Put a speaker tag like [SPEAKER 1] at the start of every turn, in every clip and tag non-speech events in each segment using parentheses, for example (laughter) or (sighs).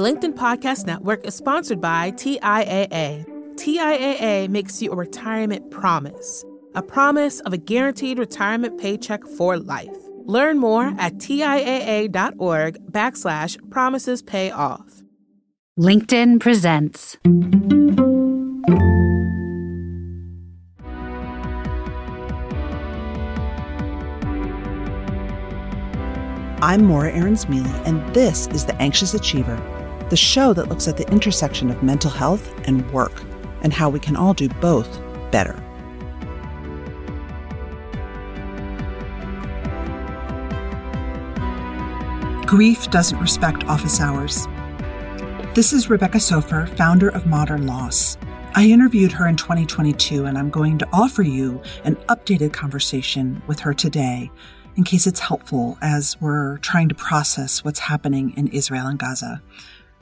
[SPEAKER 1] The LinkedIn Podcast Network is sponsored by TIAA. TIAA makes you a retirement promise, a promise of a guaranteed retirement paycheck for life. Learn more at TIAA.org backslash promises pay off.
[SPEAKER 2] LinkedIn presents.
[SPEAKER 3] I'm Morra Aarons-Mele, and this is The Anxious Achiever, the show that looks at the intersection of mental health and work and how we can all do both better. Grief doesn't respect office hours. This is Rebecca Soffer, founder of Modern Loss. I interviewed her in 2022, and I'm going to offer you an updated conversation with her today in case it's helpful as we're trying to process what's happening in Israel and Gaza.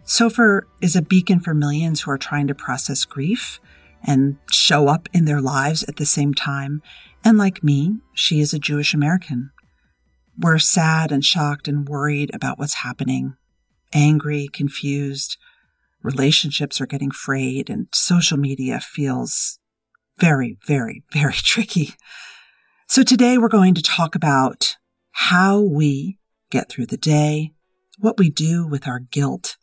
[SPEAKER 3] Soffer is a beacon for millions who are trying to process grief and show up in their lives at the same time. And like me, she is a Jewish American. We're sad and shocked and worried about what's happening, angry, confused. Relationships are getting frayed, and social media feels very, very, very (laughs) tricky. So today we're going to talk about how we get through the day, what we do with our guilt,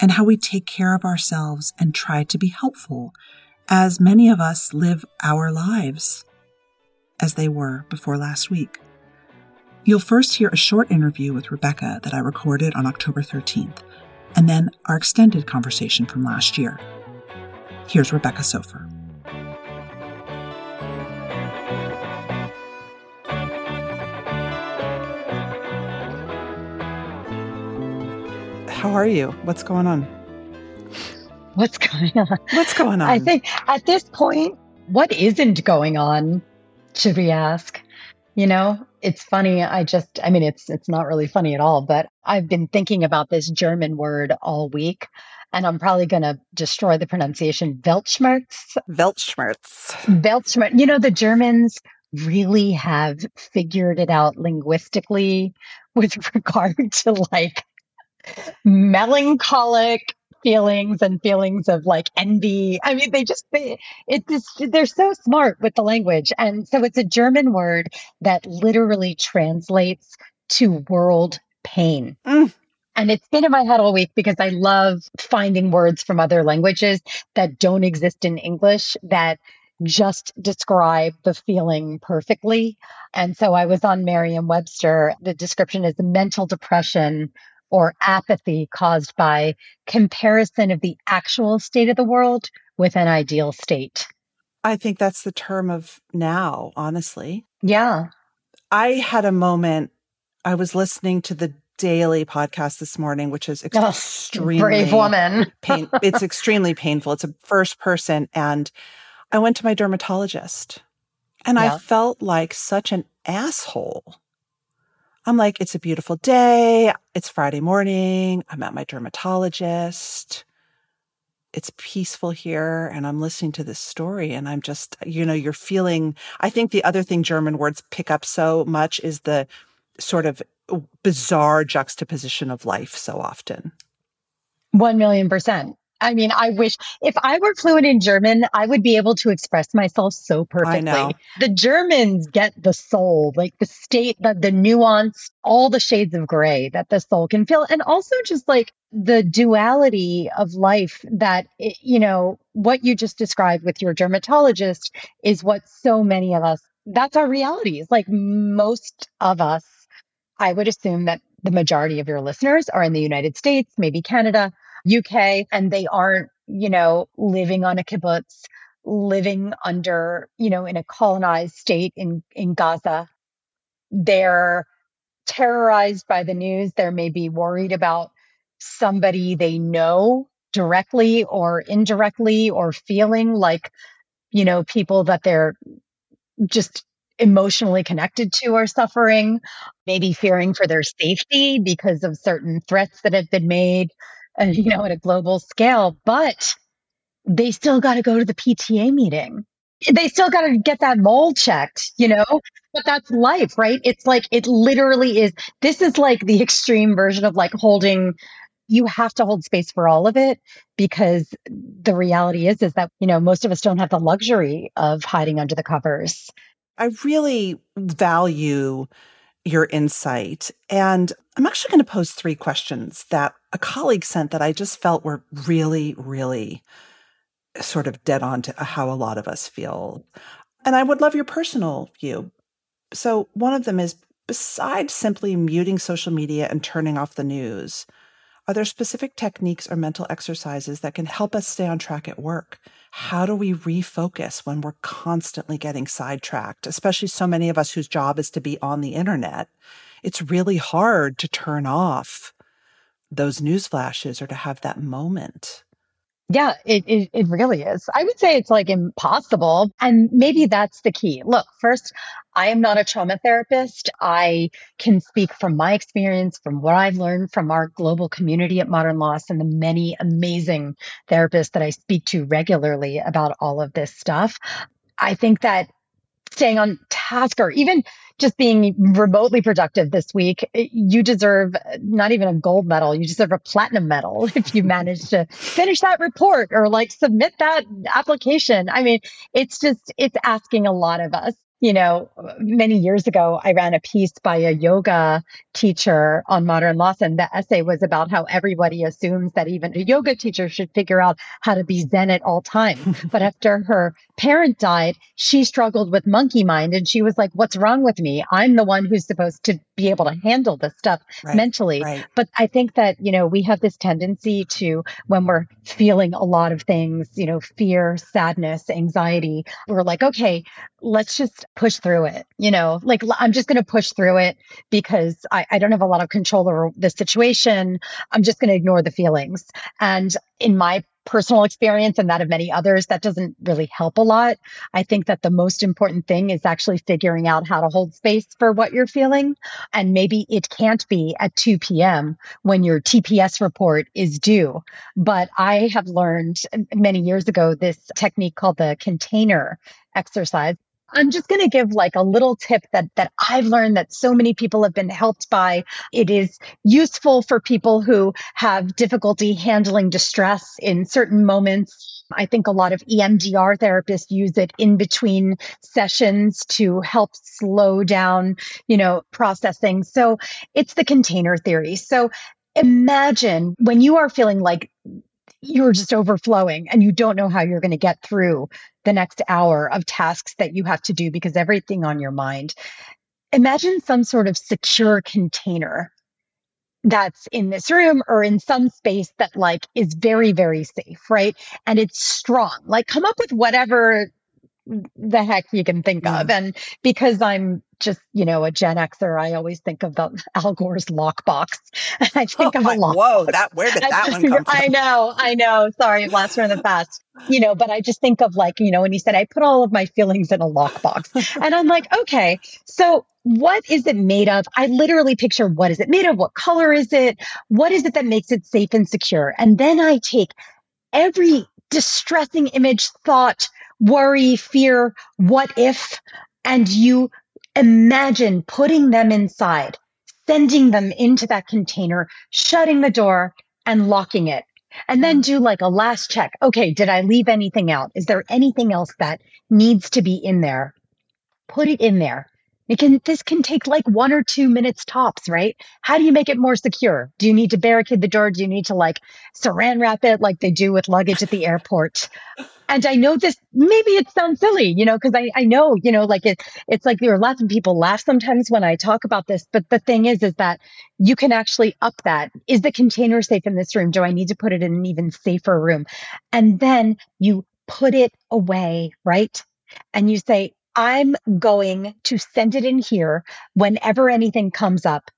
[SPEAKER 3] and how we take care of ourselves and try to be helpful as many of us live our lives as they were before last week. You'll first hear a short interview with Rebecca that I recorded on October 13th, and then our extended conversation from last year. Here's Rebecca Soffer. How are you? What's going on?
[SPEAKER 4] What's going on?
[SPEAKER 3] What's going on?
[SPEAKER 4] I think at this point, what isn't going on, should we ask? You know, it's funny. I just, I mean, it's it's not really funny at all, but I've been thinking about this German word all week, and I'm probably going to destroy the pronunciation. Weltschmerz.
[SPEAKER 3] Weltschmerz.
[SPEAKER 4] Weltschmerz. You know, the Germans really have figured it out linguistically with (laughs) regard to like melancholic feelings and feelings of like envy. I mean, they just, they, it just, they're so smart with the language. And so it's a German word that literally translates to world pain. Mm. And it's been in my head all week because I love finding words from other languages that don't exist in English that just describe the feeling perfectly. And so I was on Merriam Webster. The description is mental depression or apathy caused by comparison of the actual state of the world with an ideal state.
[SPEAKER 3] I think that's the term of now, honestly.
[SPEAKER 4] Yeah.
[SPEAKER 3] I had a moment, I was listening to the daily podcast this morning, which is (laughs) extremely
[SPEAKER 4] oh, brave woman.
[SPEAKER 3] pain, (laughs) it's extremely painful. It's a first person. And I went to my dermatologist and yeah. I felt like such an asshole I'm like, it's a beautiful day. It's Friday morning. I'm at my dermatologist. It's peaceful here. And I'm listening to this story. And I'm just, you know, you're feeling, I think the other thing German words pick up so much is the sort of bizarre juxtaposition of life so often.
[SPEAKER 4] 1 million percent. I mean, I wish if I were fluent in German, I would be able to express myself so perfectly. The Germans get the soul, like the state, the, the nuance, all the shades of gray that the soul can feel. And also just like the duality of life that, eh, you know, what you just described with your dermatologist is what so many of us, that's our reality. It's like most of us, I would assume that the majority of your listeners are in the United States, maybe Canada UK and they aren't, you know, living on a kibbutz, living under, you know, in a colonized state in, in Gaza. They're terrorized by the news. They're maybe worried about somebody they know directly or indirectly or feeling like, you know, people that they're just emotionally connected to are suffering, maybe fearing for their safety because of certain threats that have been made uh, (laughs) you know, at a global scale, but they still got to go to the PTA meeting. They still got to get that mole checked, you know, but that's life, right? It's like, it literally is. This is like the extreme version of like holding you have to hold space for all of it because the reality is is that you know most of us don't have the luxury of hiding under the covers
[SPEAKER 3] i really value your insight and i'm actually going to pose three questions that a colleague sent that i just felt were really really sort of dead on to how a lot of us feel and i would love your personal view so one of them is besides simply muting social media and turning off the news are there specific techniques or mental exercises that can help us stay on track at work? How do we refocus when we're constantly getting sidetracked, especially so many of us whose job is to be on the internet? It's really hard to turn off those news flashes or to have that moment.
[SPEAKER 4] Yeah, it, it, it really is. I would say it's like impossible. And maybe that's the key. Look, first, I am not a trauma therapist. I can speak from my experience, from what I've learned from our global community at Modern Loss and the many amazing therapists that I speak to regularly about all of this stuff. I think that staying on task or even just being remotely productive this week, you deserve not even a gold medal, you deserve a platinum medal (laughs) if you manage to finish that report or like submit that application. I mean, it's just, it's asking a lot of us you know, many years ago, I ran a piece by a yoga teacher on modern loss, and the essay was about how everybody assumes that even a yoga teacher should figure out how to be Zen at all times. (laughs) but after her parent died, she struggled with monkey mind, and she was like, "What's wrong with me? I'm the one who's supposed to be able to handle this stuff right, mentally." Right. But I think that you know we have this tendency to, when we're feeling a lot of things, you know, fear, sadness, anxiety, we're like, "Okay, let's just." Push through it. You know, like I'm just going to push through it because I, I don't have a lot of control over the situation. I'm just going to ignore the feelings. And in my personal experience and that of many others, that doesn't really help a lot. I think that the most important thing is actually figuring out how to hold space for what you're feeling. And maybe it can't be at 2 p.m. when your TPS report is due. But I have learned many years ago this technique called the container exercise. I'm just going to give like a little tip that that I've learned that so many people have been helped by. It is useful for people who have difficulty handling distress in certain moments. I think a lot of EMDR therapists use it in between sessions to help slow down, you know, processing. So it's the container theory. So imagine when you are feeling like you're just overflowing and you don't know how you're going to get through the next hour of tasks that you have to do because everything on your mind. Imagine some sort of secure container that's in this room or in some space that like is very very safe right and it's strong like come up with whatever the heck you can think yeah. of and because i'm just you know a Gen Xer, I always think of the (laughs) Al Gore's lockbox. (laughs) I think
[SPEAKER 3] oh
[SPEAKER 4] of
[SPEAKER 3] my,
[SPEAKER 4] a (laughs) lockbox.
[SPEAKER 3] Whoa, that where did that one come from?
[SPEAKER 4] I know, I know. Sorry, last from the past. You know, but I just think of like you know when he said I put all of my feelings in a lockbox, and I'm like, okay, so what is it made of? I literally picture what is it made of? What color is it? What is it that makes it safe and secure? And then I take every distressing image, thought, worry, fear, what if, and you Imagine putting them inside, sending them into that container, shutting the door and locking it. And then do like a last check. Okay, did I leave anything out? Is there anything else that needs to be in there? Put it in there. It can this can take like one or two minutes tops, right? How do you make it more secure? Do you need to barricade the door? Do you need to like saran wrap it like they do with luggage at the airport? And I know this maybe it sounds silly, you know, because I, I know, you know, like it it's like there are lots of people laugh sometimes when I talk about this, but the thing is is that you can actually up that. Is the container safe in this room? Do I need to put it in an even safer room? And then you put it away, right? And you say, I'm going to send it in here whenever anything comes up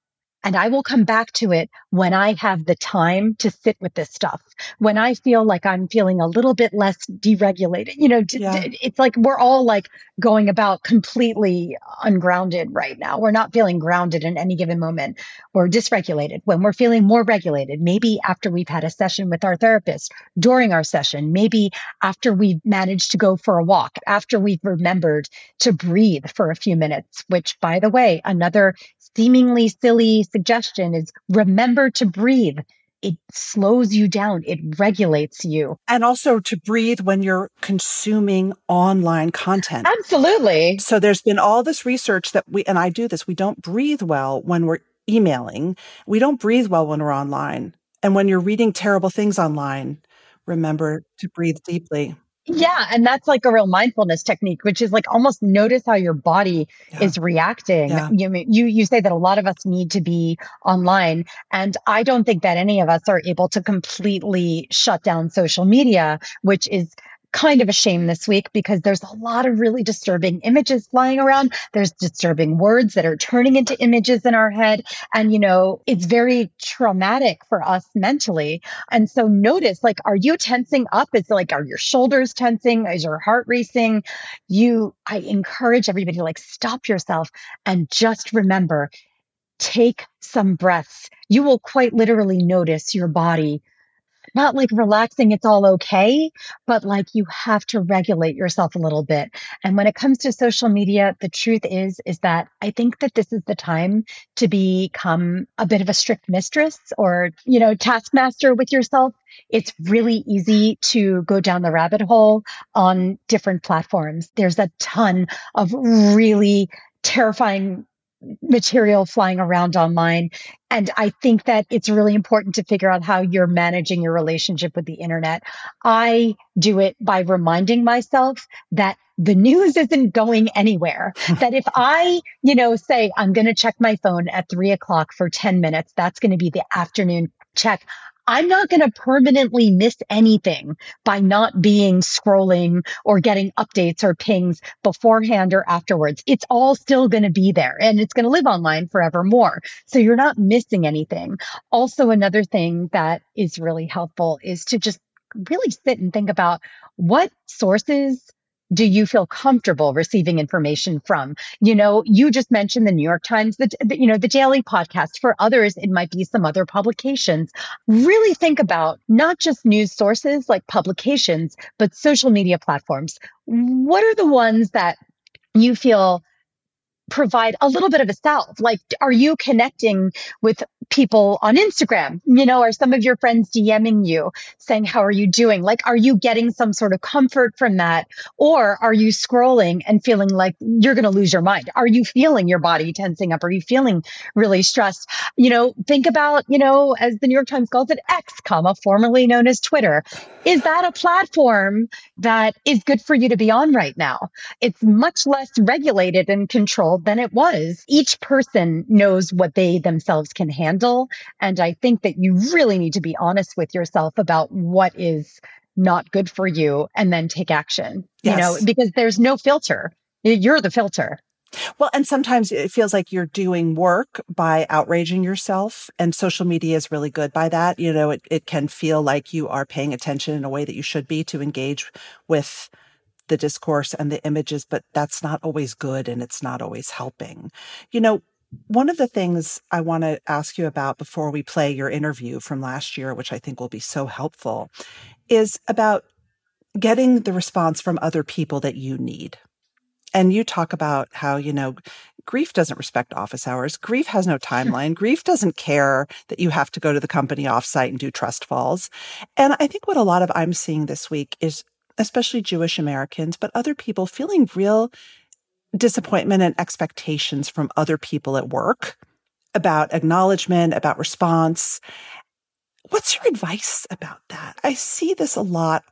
[SPEAKER 4] and I will come back to it when I have the time to sit with this stuff. When I feel like I'm feeling a little bit less deregulated, you know, yeah. it's like we're all like going about completely ungrounded right now. We're not feeling grounded in any given moment. We're dysregulated. When we're feeling more regulated, maybe after we've had a session with our therapist, during our session, maybe after we've managed to go for a walk, after we've remembered to breathe for a few minutes, which by the way, another seemingly silly suggestion is remember to breathe. it slows you down. It regulates you.
[SPEAKER 3] And also to breathe when you're consuming online content.
[SPEAKER 4] Absolutely.
[SPEAKER 3] So there's been all this research that we, and I do this, we don't breathe well when we're emailing. We don't breathe well when we're online. And when you're reading terrible things online, remember to breathe deeply.
[SPEAKER 4] Yeah. And that's like a real mindfulness technique, which is like almost notice how your body yeah. is reacting. Yeah. You, you, you say that a lot of us need to be online. And I don't think that any of us are able to completely shut down social media, which is kind of a shame this week because there's a lot of really disturbing images flying around. There's disturbing words that are turning into images in our head. And, you know, it's very traumatic for us mentally. And so notice, like, are you tensing up? Is like, are your shoulders tensing? Is your heart racing? You, I encourage everybody to like stop yourself and just remember, take some breaths. You will quite literally notice your body not like relaxing, it's all okay, but like you have to regulate yourself a little bit. And when it comes to social media, the truth is, is that I think that this is the time to become a bit of a strict mistress or, you know, taskmaster with yourself. It's really easy to go down the rabbit hole on different platforms. There's a ton of really terrifying material flying around online. And I think that it's really important to figure out how you're managing your relationship with the internet. I do it by reminding myself that the news isn't going anywhere. (laughs) that if I, you know, say I'm going to check my phone at three o'clock for 10 minutes, that's going to be the afternoon check. I'm not going to permanently miss anything by not being scrolling or getting updates or pings beforehand or afterwards. It's all still going to be there and it's going to live online forevermore. So you're not missing anything. Also, another thing that is really helpful is to just really sit and think about what sources do you feel comfortable receiving information from? You know, you just mentioned the New York Times, the, the, you know, the daily podcast. For others, it might be some other publications. Really think about not just news sources like publications, but social media platforms. What are the ones that you feel provide a little bit of a self. Like, are you connecting with people on Instagram? You know, are some of your friends DMing you saying, How are you doing? Like, are you getting some sort of comfort from that? Or are you scrolling and feeling like you're going to lose your mind? Are you feeling your body tensing up? Are you feeling really stressed? You know, think about, you know, as the New York Times calls it, X, comma, formerly known as Twitter. Is that a platform that is good for you to be on right now? It's much less regulated and controlled than it was. Each person knows what they themselves can handle. And I think that you really need to be honest with yourself about what is not good for you and then take action, yes. you know, because there's no filter. You're the filter.
[SPEAKER 3] Well, and sometimes it feels like you're doing work by outraging yourself and social media is really good by that. You know, it, it can feel like you are paying attention in a way that you should be to engage with the discourse and the images, but that's not always good and it's not always helping. You know, one of the things I want to ask you about before we play your interview from last year, which I think will be so helpful, is about getting the response from other people that you need. And you talk about how, you know, grief doesn't respect office hours. Grief has no (laughs) timeline. grief doesn't care that you have to go to the company offsite and do trust falls. And I think what a lot of I'm seeing this week is especially Jewish Americans, but other people feeling real disappointment and expectations from other people at work about acknowledgement, about response. What's your advice about that? I see this a lot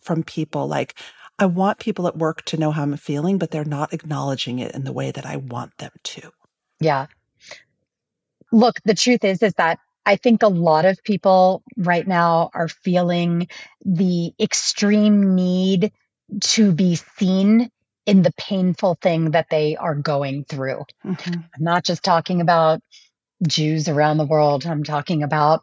[SPEAKER 3] from people like, I want people at work to know how I'm feeling, but they're not acknowledging it in the way that I want them to.
[SPEAKER 4] Yeah. Look, the truth is, is that I think a lot of people right now are feeling the extreme need to be seen in the painful thing that they are going through. Mm-hmm. I'm not just talking about Jews around the world. I'm talking about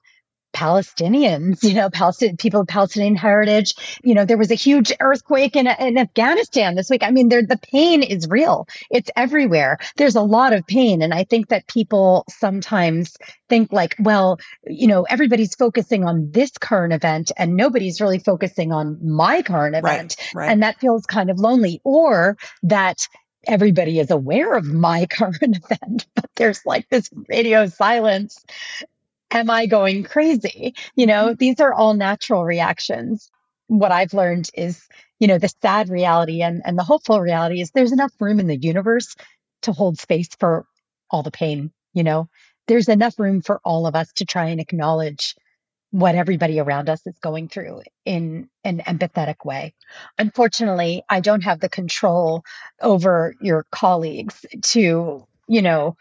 [SPEAKER 4] Palestinians, you know, Palestinian people of Palestinian heritage. You know, there was a huge earthquake in, in Afghanistan this week. I mean, the pain is real. It's everywhere. There's a lot of pain. And I think that people sometimes think like, well, you know, everybody's focusing on this current event and nobody's really focusing on my current event. Right, right. And that feels kind of lonely or that everybody is aware of my (laughs) current event, but there's like this radio silence Am I going crazy? You know, mm-hmm. these are all natural reactions. What I've learned is, you know, the sad reality and, and the hopeful reality is there's enough room in the universe to hold space for all the pain, you know, there's enough room for all of us to try and acknowledge what everybody around us is going through in an empathetic way. Unfortunately, I don't have the control over your colleagues to, you know,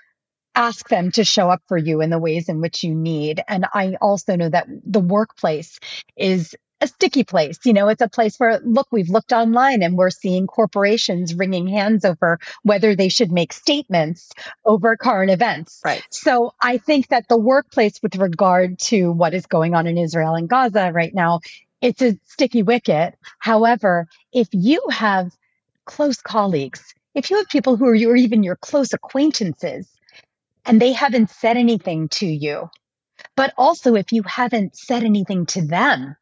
[SPEAKER 4] ask them to show up for you in the ways in which you need. And I also know that the workplace is a sticky place. You know, it's a place where, look, we've looked online and we're seeing corporations wringing hands over whether they should make statements over current events.
[SPEAKER 3] Right.
[SPEAKER 4] So I think that the workplace, with regard to what is going on in Israel and Gaza right now, it's a sticky wicket. However, if you have close colleagues, if you have people who are you or even your close acquaintances, and they haven't said anything to you, but also if you haven't said anything to them,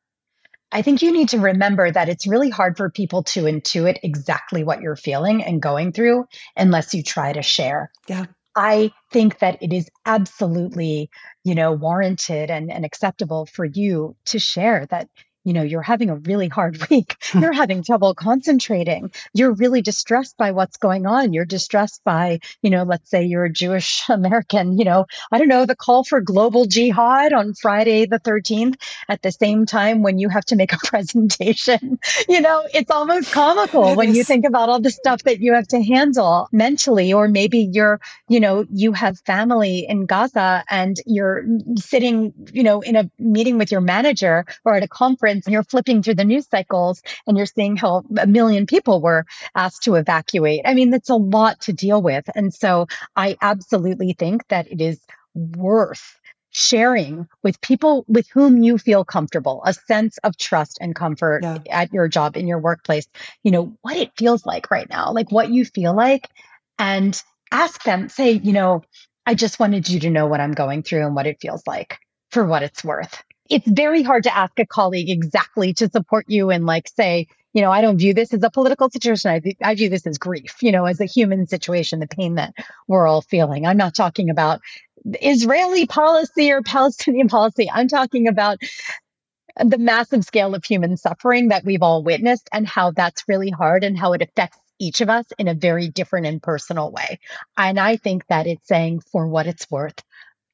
[SPEAKER 4] I think you need to remember that it's really hard for people to intuit exactly what you're feeling and going through unless you try to share.
[SPEAKER 3] Yeah.
[SPEAKER 4] I think that it is absolutely, you know, warranted and, and acceptable for you to share that you know, you're having a really hard (laughs) week. Hmm. You're having trouble concentrating. You're really distressed by what's going on. You're distressed by, you know, let's say you're a Jewish (laughs) American, you know, I don't know, the call for global jihad on Friday the 13th at the same time when you have to make a (laughs) presentation. You know, it's almost comical it when is. you think about all the stuff that you have to handle mentally, or maybe you're, you know, you have family in Gaza and you're sitting, you know, in a meeting with your manager or at a conference and you're flipping through the news cycles and you're seeing how a million people were asked to evacuate. I mean, that's a lot to deal with. And so I absolutely think that it is worth sharing with people with whom you feel comfortable, a sense of trust and comfort yeah. at your job, in your workplace, you know, what it feels like right now, like what you feel like, and ask them, say, you know, I just wanted you to know what I'm going through and what it feels like for what it's worth it's very hard to ask a colleague exactly to support you and like say, you know, I don't view this as a political situation. I, I view this as grief, you know, as a human situation, the pain that we're all feeling. I'm not talking about Israeli policy or Palestinian (laughs) policy. I'm talking about the massive scale of human suffering that we've all witnessed and how that's really hard and how it affects each of us in a very different and personal way. And I think that it's saying, for what it's worth,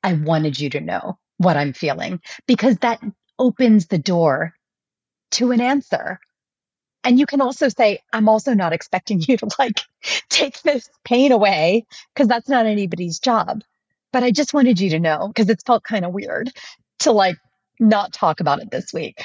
[SPEAKER 4] I wanted you to know what I'm feeling because that opens the door to an answer. And you can also say, I'm also not expecting (laughs) you to like take this pain away because that's not anybody's job. But I just wanted you to know because it's felt kind of weird to like not talk about it this week.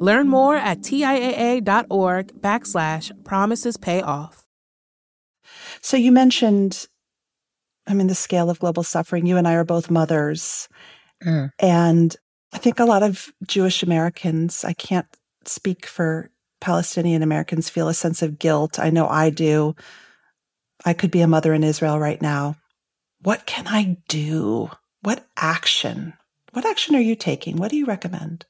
[SPEAKER 1] Learn more at TIAA.org backslash promises pay off.
[SPEAKER 3] So you mentioned, I mean, the scale of global suffering. You and I are both mothers. Mm. And I think a lot of Jewish Americans, I can't speak for Palestinian Americans, feel a sense of guilt. I know I do. I could be a mother in Israel right now. What can I do? What action? What action are you taking? What do you recommend?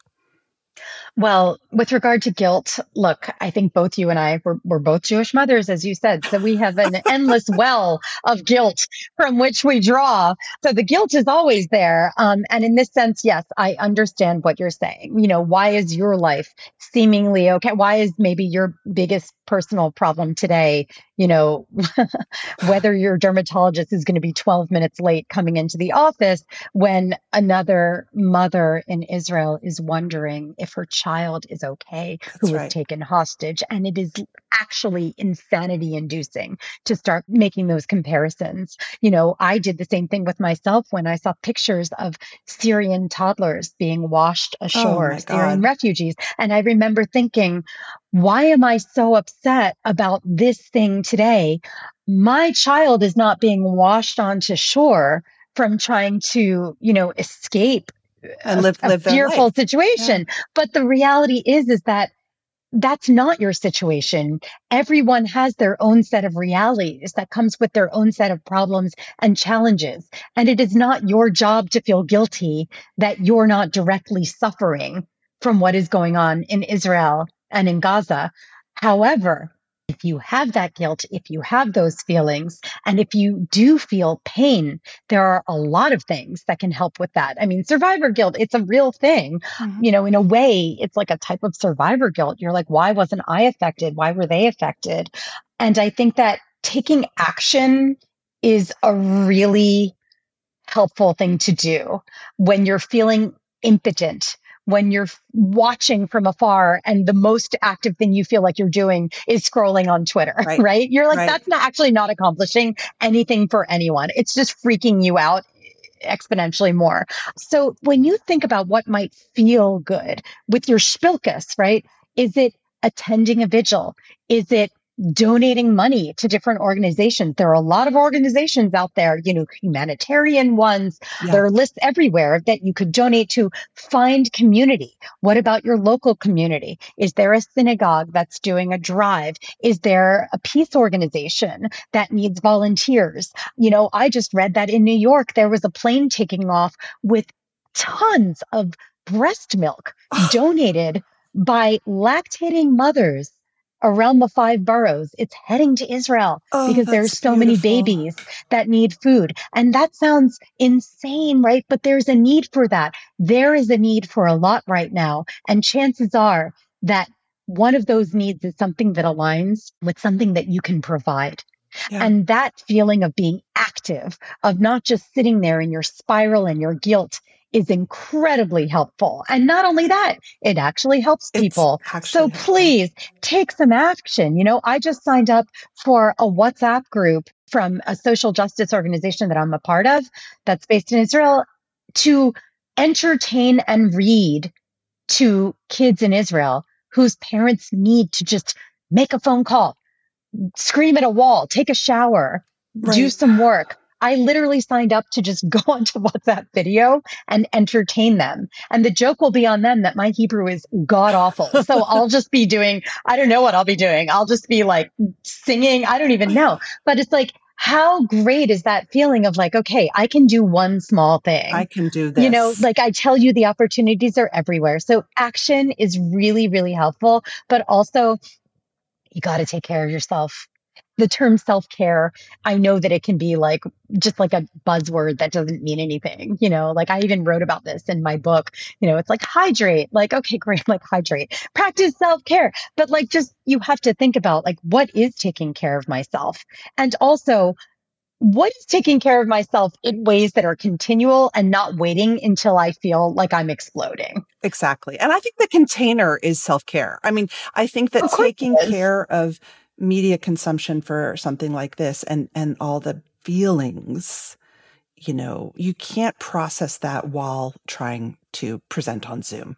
[SPEAKER 4] Well, with regard to guilt, look, I think both you and I were, we're both Jewish mothers, as you said. So we have an endless well of guilt from which we draw. So the guilt is always there. Um, and in this sense, yes, I understand what you're saying. You know, why is your life seemingly okay? Why is maybe your biggest personal problem today you know, (laughs) whether your dermatologist is going to be 12 minutes late coming into the office when another mother in Israel is wondering if her child is okay, That's who right. was taken hostage. And it is actually insanity inducing to start making those comparisons. You know, I did the same thing with myself when I saw pictures of Syrian toddlers being washed oh ashore, oh Syrian refugees. And I remember thinking, why am I so upset about this thing today? My child is not being washed onto shore from trying to, you know, escape
[SPEAKER 3] and live,
[SPEAKER 4] a,
[SPEAKER 3] live
[SPEAKER 4] a fearful
[SPEAKER 3] life.
[SPEAKER 4] situation. Yeah. But the reality is, is that that's not your situation. Everyone has their own set of realities that comes with their own set of problems and challenges. And it is not your job to feel guilty that you're not directly suffering from what is going on in Israel and in Gaza. However, if you have that guilt, if you have those feelings, and if you do feel pain, there are a lot of things that can help with that. I mean, survivor guilt, it's a real thing. Mm-hmm. You know, in a way, it's like a type of survivor guilt. You're like, why wasn't I affected? Why were they affected? And I think that taking action is a really helpful thing to do when you're feeling impotent when you're watching from afar and the most active thing you feel like you're doing is scrolling on Twitter, (laughs) right? right? You're like, right. that's not actually not accomplishing anything for anyone. It's just freaking you out exponentially more. So when you think about what might feel good with your spilkus, right? Is it attending a vigil? Is it donating money to different organizations. There are a lot of organizations out there, you know, humanitarian ones. Yeah. There are lists everywhere that you could donate to. Find community. What about your local community? Is there a synagogue that's doing a drive? Is there a peace organization that needs volunteers? You know, I just read that in New York, there was a plane taking off with tons of breast milk (sighs) donated by lactating mothers around the five boroughs. It's heading to Israel oh, because there's so beautiful. many babies that need food. And that sounds insane, right? But there's a need for that. There is a need for a lot right now. And chances are that one of those needs is something that aligns with something that you can provide. Yeah. And that feeling of being active, of not just sitting there in your spiral and your guilt is incredibly helpful. And not only that, it actually helps people. Actually so please take some action. You know, I just signed up for a WhatsApp group from a social justice organization that I'm a part of that's based in Israel to entertain and read to kids in Israel whose parents need to just make a phone call, scream at a wall, take a shower, right. do some work, I literally signed up to just (laughs) go onto WhatsApp video and entertain them. And the joke will be on them that my Hebrew is god awful. So (laughs) I'll just be doing, I don't know what I'll be doing. I'll just be like singing. I don't even know. But it's like, how great is that feeling of like, okay, I can do one small thing.
[SPEAKER 3] I can do this.
[SPEAKER 4] You know, like I tell you, the opportunities are everywhere. So action is really, really helpful, but also you got to take care of yourself the term self care, I know that it can be like just like a buzzword that doesn't mean anything. You know, like I even wrote about this in my book. You know, it's like hydrate, like, okay, (laughs) great, like hydrate, practice self care. But like, just you have to think about like, what is taking care of myself? And also, what is taking care of myself in ways that are continual and not waiting until I feel like I'm exploding?
[SPEAKER 3] Exactly. And I think the container is self care. I mean, I think that taking care of media consumption for something like this and, and all the feelings, you know, you can't process that while trying to present on Zoom.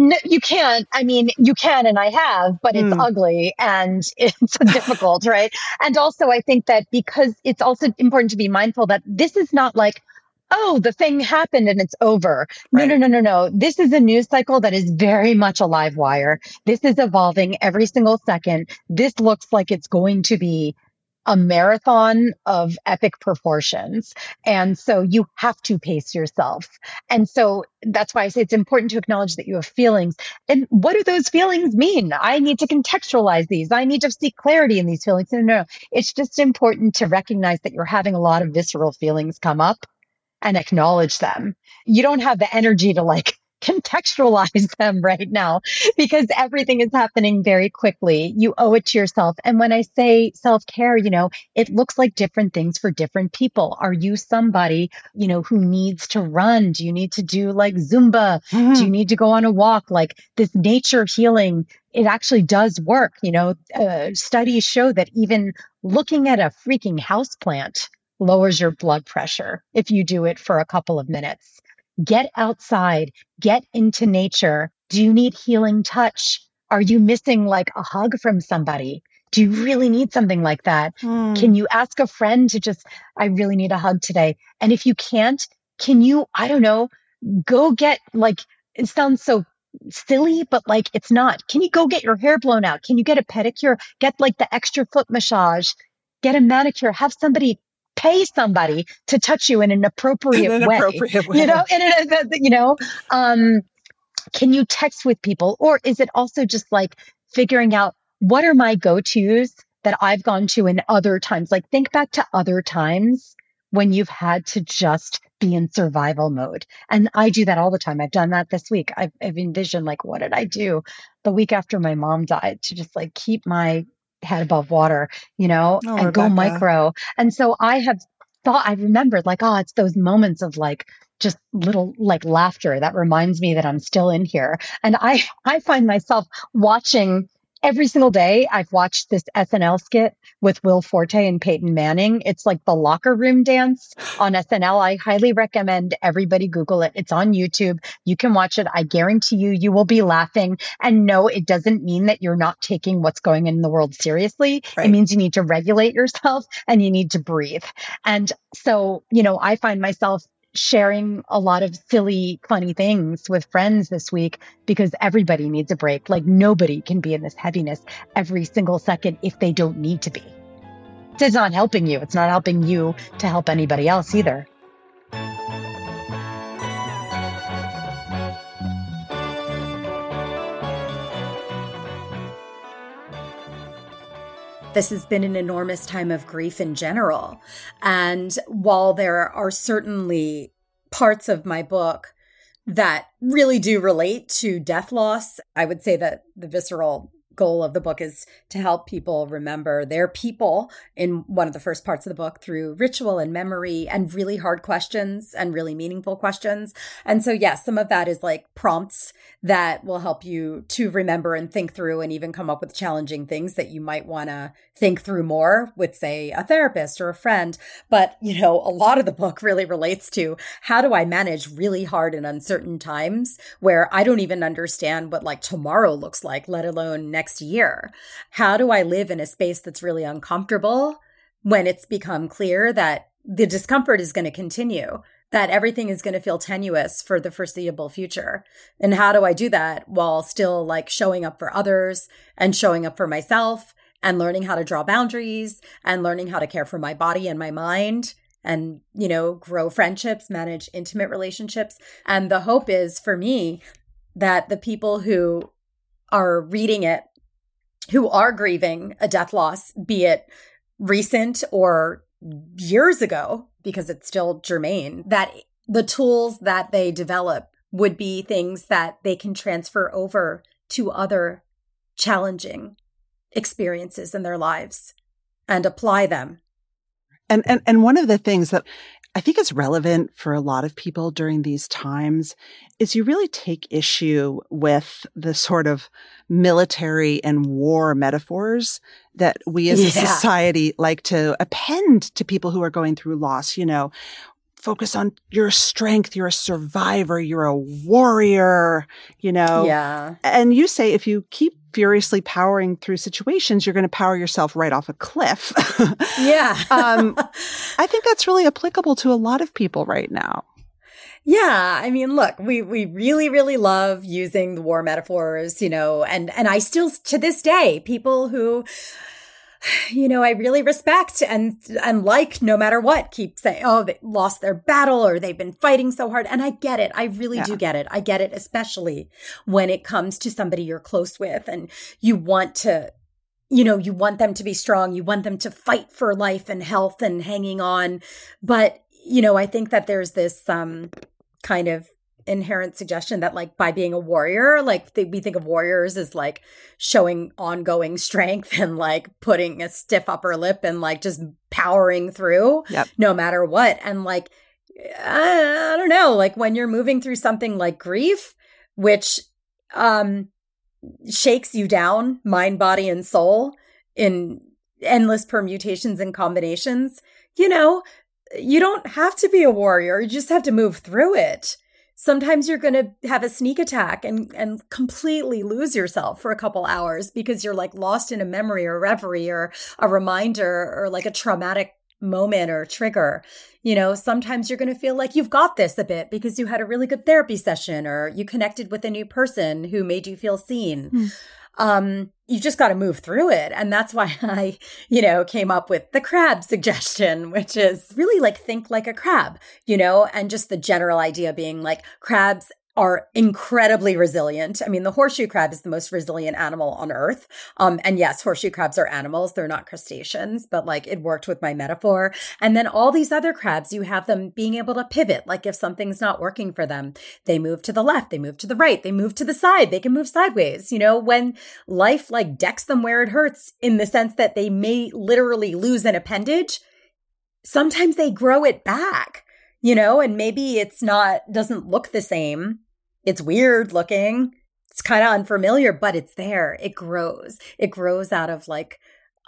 [SPEAKER 4] No, you can't. I mean, you can, and I have, but it's mm. ugly and (laughs) it's difficult, right? And also, I think that because it's also important to be mindful that this is not like, oh, the thing happened and it's over. No, right. no, no, no, no. This is a news cycle that is very much a live wire. This is evolving every single second. This looks like it's going to be a marathon of epic proportions. And so you have to pace yourself. And so that's why I say it's important to acknowledge that you have feelings. And what do those feelings mean? I need to contextualize these. I need to seek clarity in these feelings. No, no, no. It's just important to recognize that you're having a lot of visceral feelings come up and acknowledge them. You don't have the energy to like (laughs) contextualize them right now because everything is happening very quickly. You owe it to yourself. And when I say self care, you know, it looks like different things for different people. Are you somebody, you know, who needs to run? Do you need to do like Zumba? Mm-hmm. Do you need to go on a walk? Like this nature healing, it actually does work. You know, uh, studies show that even looking at a freaking house plant lowers your blood pressure if you do it for a couple of minutes. Get outside, get into nature. Do you need healing touch? Are you missing like a hug from somebody? Do you really need something like that? Hmm. Can you ask a friend to just, I really need a hug today? And if you can't, can you, I don't know,
[SPEAKER 5] go get like, it sounds so silly, but like it's not. Can you go get your hair blown out? Can you get a pedicure? Get like the extra foot massage, get a manicure, have somebody pay somebody to touch you in an appropriate, in an way, appropriate way. You know, in a, you know, um, can you text with people or is it also just like figuring out what are my go-tos that I've gone to in other times? Like think back to other times when you've had to just be in survival mode. And I do that all the time. I've done that this week. I've, I've envisioned like, what did I do the week after my mom died to just like keep my head above water, you know, oh, and Rebecca. go micro. And so I have thought, I remembered like, oh, it's those moments of like, just little like laughter that reminds me that I'm still in here. And I, I find myself watching every single day I've watched this SNL skit with Will Forte and Peyton Manning. It's like the locker room dance on SNL. I highly recommend everybody Google it. It's on YouTube. You can watch it. I guarantee you, you will be laughing. And no, it doesn't mean that you're not taking what's going on in the world seriously. Right. It means you need to regulate yourself and you need to breathe. And so, you know, I find myself sharing a lot of silly, funny things with friends this week because everybody needs a break. Like nobody can be in this heaviness every single second if they don't need to be. It's not helping you. It's not helping you to help anybody else either.
[SPEAKER 4] This has been an enormous time of grief in general. And while there are certainly parts of my book that really do relate to death loss, I would say that the visceral goal of the book is to help people remember their people in one of the first parts of the book through ritual and memory and really hard questions and really meaningful questions. And so, yes, some of that is like prompts that will help you to remember and think through and even come up with challenging things that you might want to think through more with, say, a therapist or a friend. But, you know, a lot of the book really relates to how do I manage really hard and uncertain times where I don't even understand what like tomorrow looks like, let alone next next year? How do I live in a space that's really uncomfortable when it's become clear that the discomfort is going to continue? that everything is going to feel tenuous for the foreseeable future. And how do I do that while still like showing up for others and showing up for myself and learning how to draw boundaries and learning how to care for my body and my mind and, you know, grow friendships, manage intimate relationships. And the hope is for me that the people who are reading it who are grieving a death loss, be it recent or years ago, because it's still germane, that the tools that they develop would be things that they can transfer over to other challenging experiences in their lives and apply them.
[SPEAKER 3] And, and, and one of the things that I think is relevant for a lot of people during these times is you really take issue with the sort of military and war metaphors that we as yeah. a society like to append to people who are going through loss. You know, focus on your strength. You're a survivor. You're a warrior, you know?
[SPEAKER 4] Yeah.
[SPEAKER 3] And you say if you keep furiously powering through situations, you're going to power yourself right off a cliff.
[SPEAKER 4] yeah. (laughs) um, (laughs)
[SPEAKER 3] I think that's really applicable to a lot of people right now.
[SPEAKER 4] Yeah, I mean, look, we we really really love using the war metaphors, you know, and and I still to this day people who (sighs) you know, I really respect and and like no matter what keep saying, oh, they lost their battle or they've been fighting so hard. And I get it. I really yeah. do get it. I get it, especially when it comes to somebody you're close with and you want to, you know, you want them to be strong. You want them to fight for life and health and hanging on. But, you know, I think that there's this um kind of inherent suggestion that like by being a warrior like th- we think of warriors as like showing ongoing strength and like putting a stiff upper lip and like just powering through yep. no matter what and like I, I don't know like when you're moving through something like grief which um shakes you down mind body and soul in endless permutations and combinations you know you don't have to be a warrior you just have to move through it sometimes you're going to have a sneak attack and and completely lose yourself for a couple hours because you're like lost in a memory or reverie or a reminder or like a traumatic moment or trigger. You know, sometimes you're going to feel like you've got this a bit because you had a really good therapy session or you connected with a new person who made you feel seen. Mm. Um, you just got to move through it. And that's why (laughs) I, you know, came up with the crab suggestion, (laughs) which is really like think like a crab, you know, and just the general idea being like crabs are incredibly resilient. I mean, the horseshoe crab is the most resilient animal on earth. Um, and yes, horseshoe crabs are animals. They're not crustaceans, but like it worked with my metaphor. And then all these other crabs, you have them being able to pivot. Like if something's not working for them, they move to the left, they move to the right, they move to the side, they can move sideways. You know, when life like decks them where it hurts in the sense that they may literally lose an appendage, sometimes they grow it back you know, and maybe it's not, doesn't look the same, it's weird looking. It's kind of unfamiliar, but it's there. It grows. It grows out of like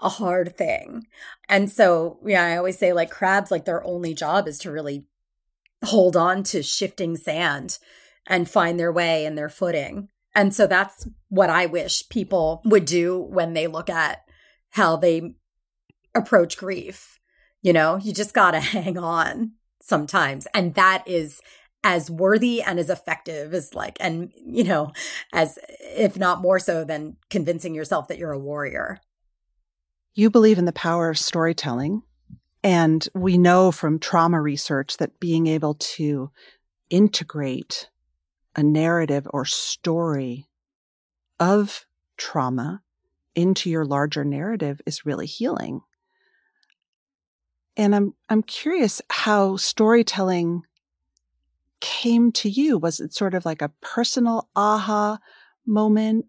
[SPEAKER 4] a hard thing. And so, yeah, I always say like crabs, like their only job is to really hold on to shifting sand and find their way and their footing. And so that's what I wish people would do when they look at how they approach grief. You know, you just got to (laughs) hang on sometimes. And that is as worthy and as effective as like and you know as if not more so than convincing yourself that you're a warrior.
[SPEAKER 3] You believe in the power of storytelling and we know from trauma research that being able to integrate a narrative or story of trauma into your larger narrative is really healing. And i'm i'm curious how storytelling came to you? Was it sort of like a personal aha moment?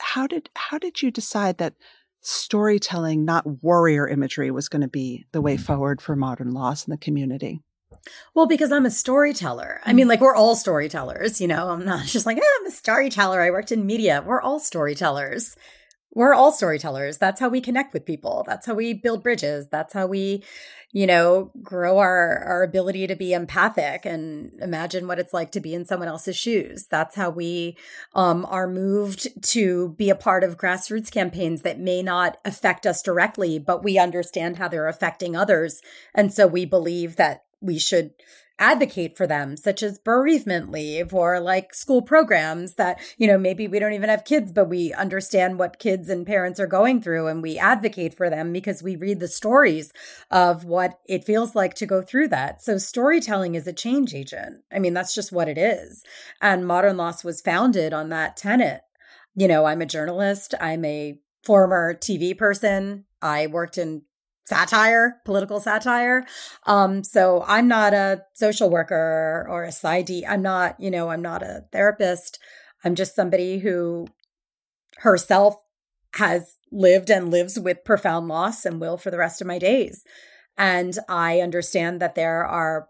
[SPEAKER 3] How did how did you decide that storytelling, not warrior imagery, was going to be the way mm. forward for modern loss in the community?
[SPEAKER 4] Well, because I'm a storyteller. I mm. mean, like we're all storytellers, you know. I'm not (laughs) just like, oh, I'm a storyteller. I worked in media. We're all storytellers. We're all storytellers. That's how we connect with people. That's how we build bridges. That's how we, you know, grow our, our ability to be empathic and imagine what it's like to be in someone else's shoes. That's how we um, are moved to be a part of grassroots campaigns that may not affect us directly, but we understand how they're affecting others. And so we believe that we should advocate for them, such as bereavement leave or like school programs that, you know, maybe we don't even have kids, but we understand what kids and parents are going through and we advocate for them because we read the stories of what it feels like to go through that. So storytelling is a change agent. I mean, that's just what it is. And Modern Loss was founded on that tenet. You know, I'm a journalist, I'm a former TV person. I worked in satire, political satire. Um, so I'm not a social worker or a PsyD. I'm not, you know, I'm not a therapist. I'm just somebody who herself has lived and lives with profound loss and will for the rest of my days. And I understand that there are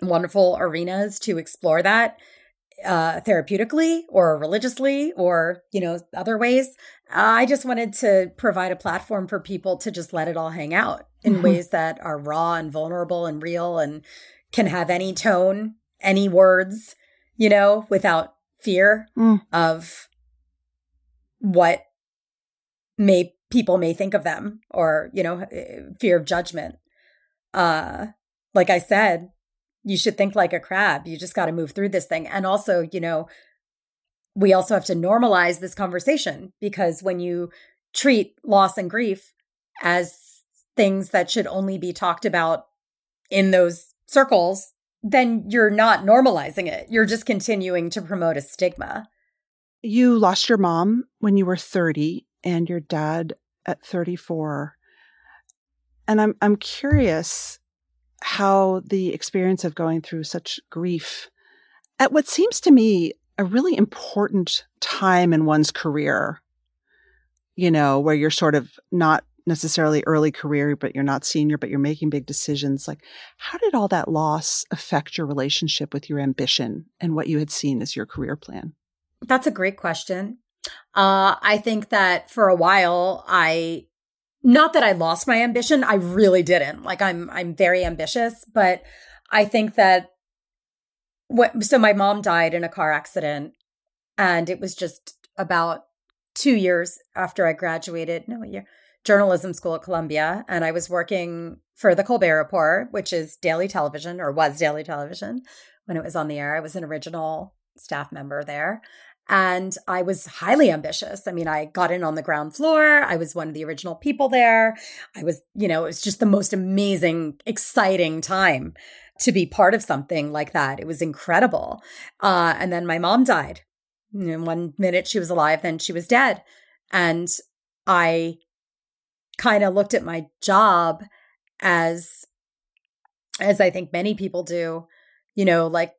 [SPEAKER 4] wonderful arenas to explore that uh, therapeutically or religiously or you know other ways i just wanted to provide a platform for people to just let it all hang out in mm-hmm. ways that are raw and vulnerable and real and can have any tone any words you know without fear mm. of what may people may think of them or you know eh, fear of judgment uh like i said you should think like a crab. You just got to move through this thing. And also, you know, we also have to normalize this conversation because when you treat loss and grief as things that should only be talked about in those circles, then you're not normalizing it. You're just continuing to promote a stigma.
[SPEAKER 3] You lost your mom when you were 30 and your dad at 34. And I'm I'm curious how the experience of going through such grief at what seems to me a really important time in one's career, you know, where you're sort of not necessarily early career, but you're not senior, but you're making big decisions. Like, how did all that loss affect your relationship with your ambition and what you had seen as your career plan?
[SPEAKER 4] That's a great question. Uh, I think that for a while, I not that I lost my ambition, I really didn't. Like I'm I'm very ambitious, but I think that what so my mom died in a car accident and it was just about two years after I graduated, no, year, journalism school at Columbia. And I was working for the Colbert Report, which is daily television or was daily television when it was on the air. I was an original staff member there. And I was highly ambitious. I mean, I got in on the ground floor. I was one of the original people there. I was, you know, it was just the most amazing, exciting time to be part of something like that. It was incredible. Uh, and then my mom died. In one minute she was alive, then she was dead. And I kind of looked at my job as, as I think many people do, you know, like,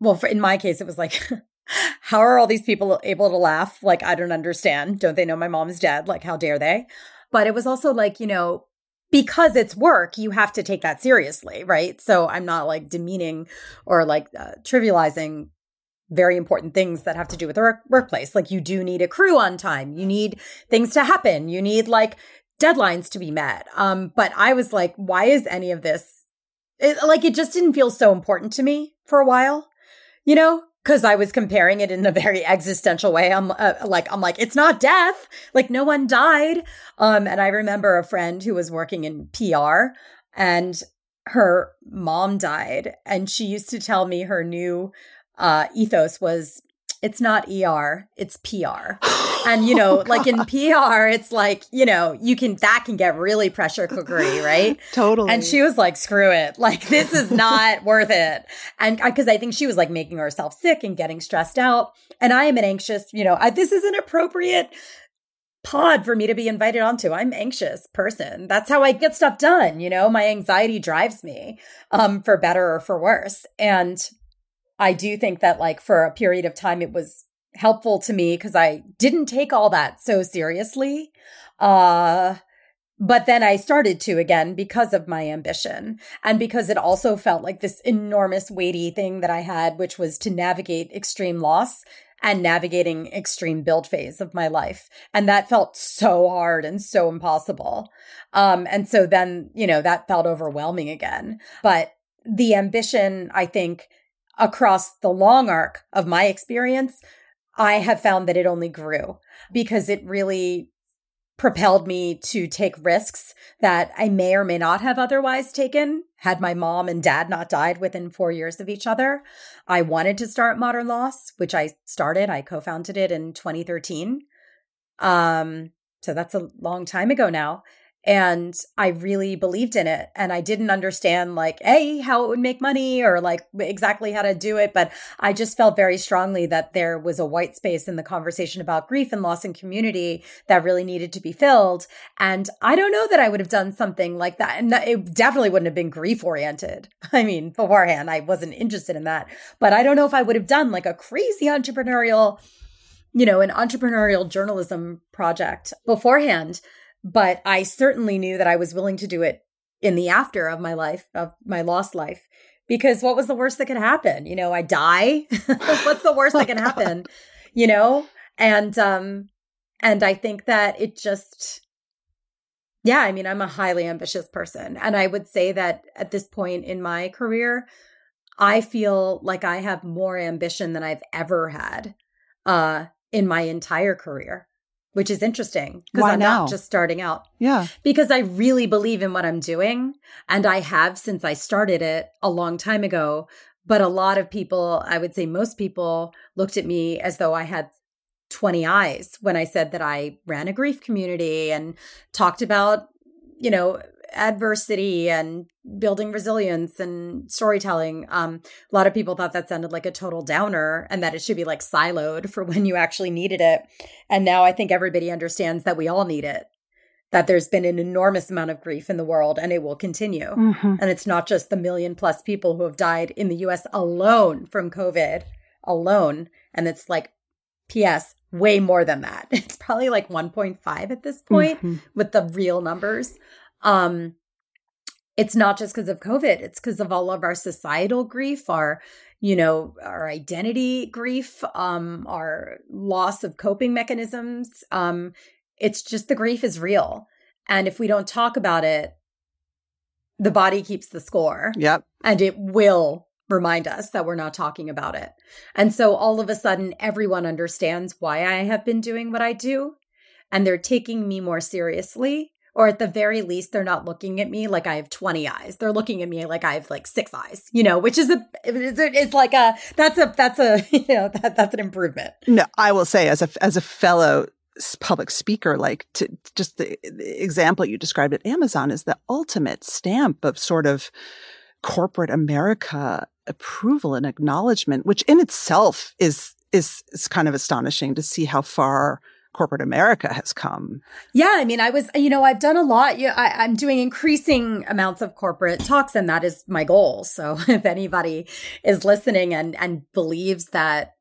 [SPEAKER 4] well, for, in my case, it was like, (laughs) how are all these people able to laugh? Like, I don't understand. Don't they know my mom's dead? Like, how dare they? But it was also like, you know, because it's work, you have to take that seriously, right? So I'm not like demeaning or like uh, trivializing very important things that have to do with the work- workplace. Like, you do need a crew on time, you need things to happen, you need like deadlines to be met. Um, but I was like, why is any of this? It, like, it just didn't feel so important to me for a while, you know? Because I was comparing it in a very existential way. I'm uh, like, I'm like, it's not death. Like no one died. Um, and I remember a friend who was working in PR and her mom died. And she used to tell me her new, uh, ethos was it's not ER, it's PR. (gasps) And you know, like in (laughs) PR, it's like, you know, you can that can get really pressure cookery, right? (laughs)
[SPEAKER 6] totally.
[SPEAKER 4] And she was like, screw it. Like this is (laughs) not worth it. And because I think she was like making herself sick and getting stressed out. And I am an anxious, you know, I, this is an appropriate pod for me to be invited onto. I'm anxious person. That's how I get stuff done, you know? My anxiety drives me um for better or for worse. And I do think that like for a period of time it was helpful to me because I didn't take all that so seriously. Uh but then I started to again because of my ambition and because it also felt like this enormous weighty thing that I had, which was to navigate extreme loss and navigating extreme build phase of my life. And that felt so hard and so impossible. Um, and so then, you know, that felt overwhelming again. But the ambition, I think, across the long arc of my experience, I have found that it only grew because it really propelled me to take risks that I may or may not have otherwise taken had my mom and dad not died within four years of each other. I wanted to start Modern Loss, which I started. I co founded it in 2013. Um, so that's a long time ago now and I really believed in it. And I didn't understand, like, hey, how it would make money or like exactly how to do it. But I just felt very strongly that there was a white space in the conversation about grief and loss and community that really needed to be filled. And I don't know that I would have done something like that. And it definitely wouldn't have been grief oriented. (laughs) I mean, beforehand, I wasn't interested in that. But I don't know if I would have done like a crazy entrepreneurial, you know, an entrepreneurial journalism project beforehand but I certainly knew that I was willing to do it in the after of my life, of my lost life. Because what was the worst that could happen? You know, I die. (laughs) What's the worst that can (laughs) happen? You know? And um and I think that it just yeah, I mean, I'm a highly ambitious person. And I would say that at this point in my career, I feel like I have more ambition than I've ever had uh in my entire career which is interesting because I'm now? not just starting out.
[SPEAKER 6] Yeah.
[SPEAKER 4] Because I really believe in what I'm doing and I have since I started it a long time ago. But a lot of people, I would say most people, looked at me as though I had 20 eyes when I said that I ran a grief community and talked about, you know, adversity and building resilience and storytelling. Um, a lot of people thought that sounded like a total downer and that it should be like siloed for when you actually needed it. And now I think everybody understands that we all need it. That there's been an enormous amount of grief in the world and it will continue. Mm-hmm. And it's not just the million plus people who have died in the US alone from COVID alone. And it's like, P.S., way more than that. (laughs) It's probably like 1.5 at this point mm-hmm. with the real numbers. Um, it's not just because of COVID, it's because of all of our societal grief, our, you know, our identity grief, um, our loss of coping mechanisms. Um, it's just the grief is real. And if we don't talk about it, the body keeps the score.
[SPEAKER 6] Yep.
[SPEAKER 4] And it will remind us that we're not talking about it. And so all of a sudden, everyone understands why I have been doing what I do. And they're taking me more seriously. Or at the very least, they're not looking at me like I have 20 eyes. They're looking at me like I have like six eyes, you know, which is a, it's, it's like a, that's a, that's a, (laughs) you know, that, that's an improvement.
[SPEAKER 3] No, I will say as a, as a fellow public speaker, like to just the, the example you described at Amazon is the ultimate stamp of sort of corporate America approval and acknowledgement, which in itself is, is, is kind of astonishing to see how far corporate America has come.
[SPEAKER 4] Yeah, I mean, I was, you know, I've done a lot. I, I'm doing increasing amounts of corporate talks, and that is my goal. So, (laughs) if anybody is listening and and believes that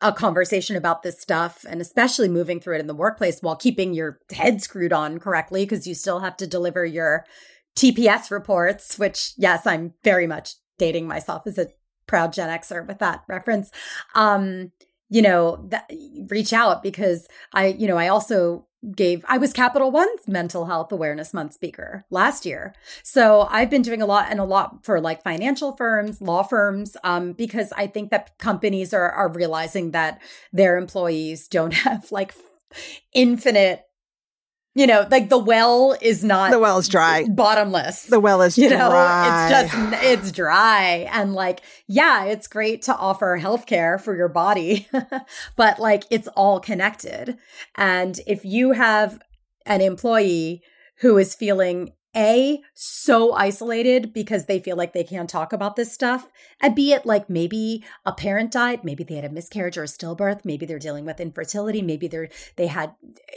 [SPEAKER 4] a conversation about this stuff and especially moving through it in the workplace while keeping your head screwed on correctly because you still have to deliver your TPS reports, which yes, I'm very much dating myself as a proud Gen Xer with that reference. Um, you know, that, reach out because I, you know, I also gave I was Capital One's mental health awareness month speaker last year. So I've been doing a lot and a lot for like financial firms, law firms um because I think that companies are are realizing that their employees don't (laughs) have like infinite you know, like the well is not
[SPEAKER 3] the well is dry,
[SPEAKER 4] bottomless.
[SPEAKER 3] The well is (laughs) you know,
[SPEAKER 4] dry. it's just it's dry, and like yeah, it's great to offer healthcare for your body, (laughs) but like it's all connected. And if you have an employee who is feeling a, so isolated because they feel like they can't talk about this stuff. And be it like maybe a parent died, maybe they had a miscarriage or a stillbirth, maybe they're dealing with infertility, maybe they're, they had,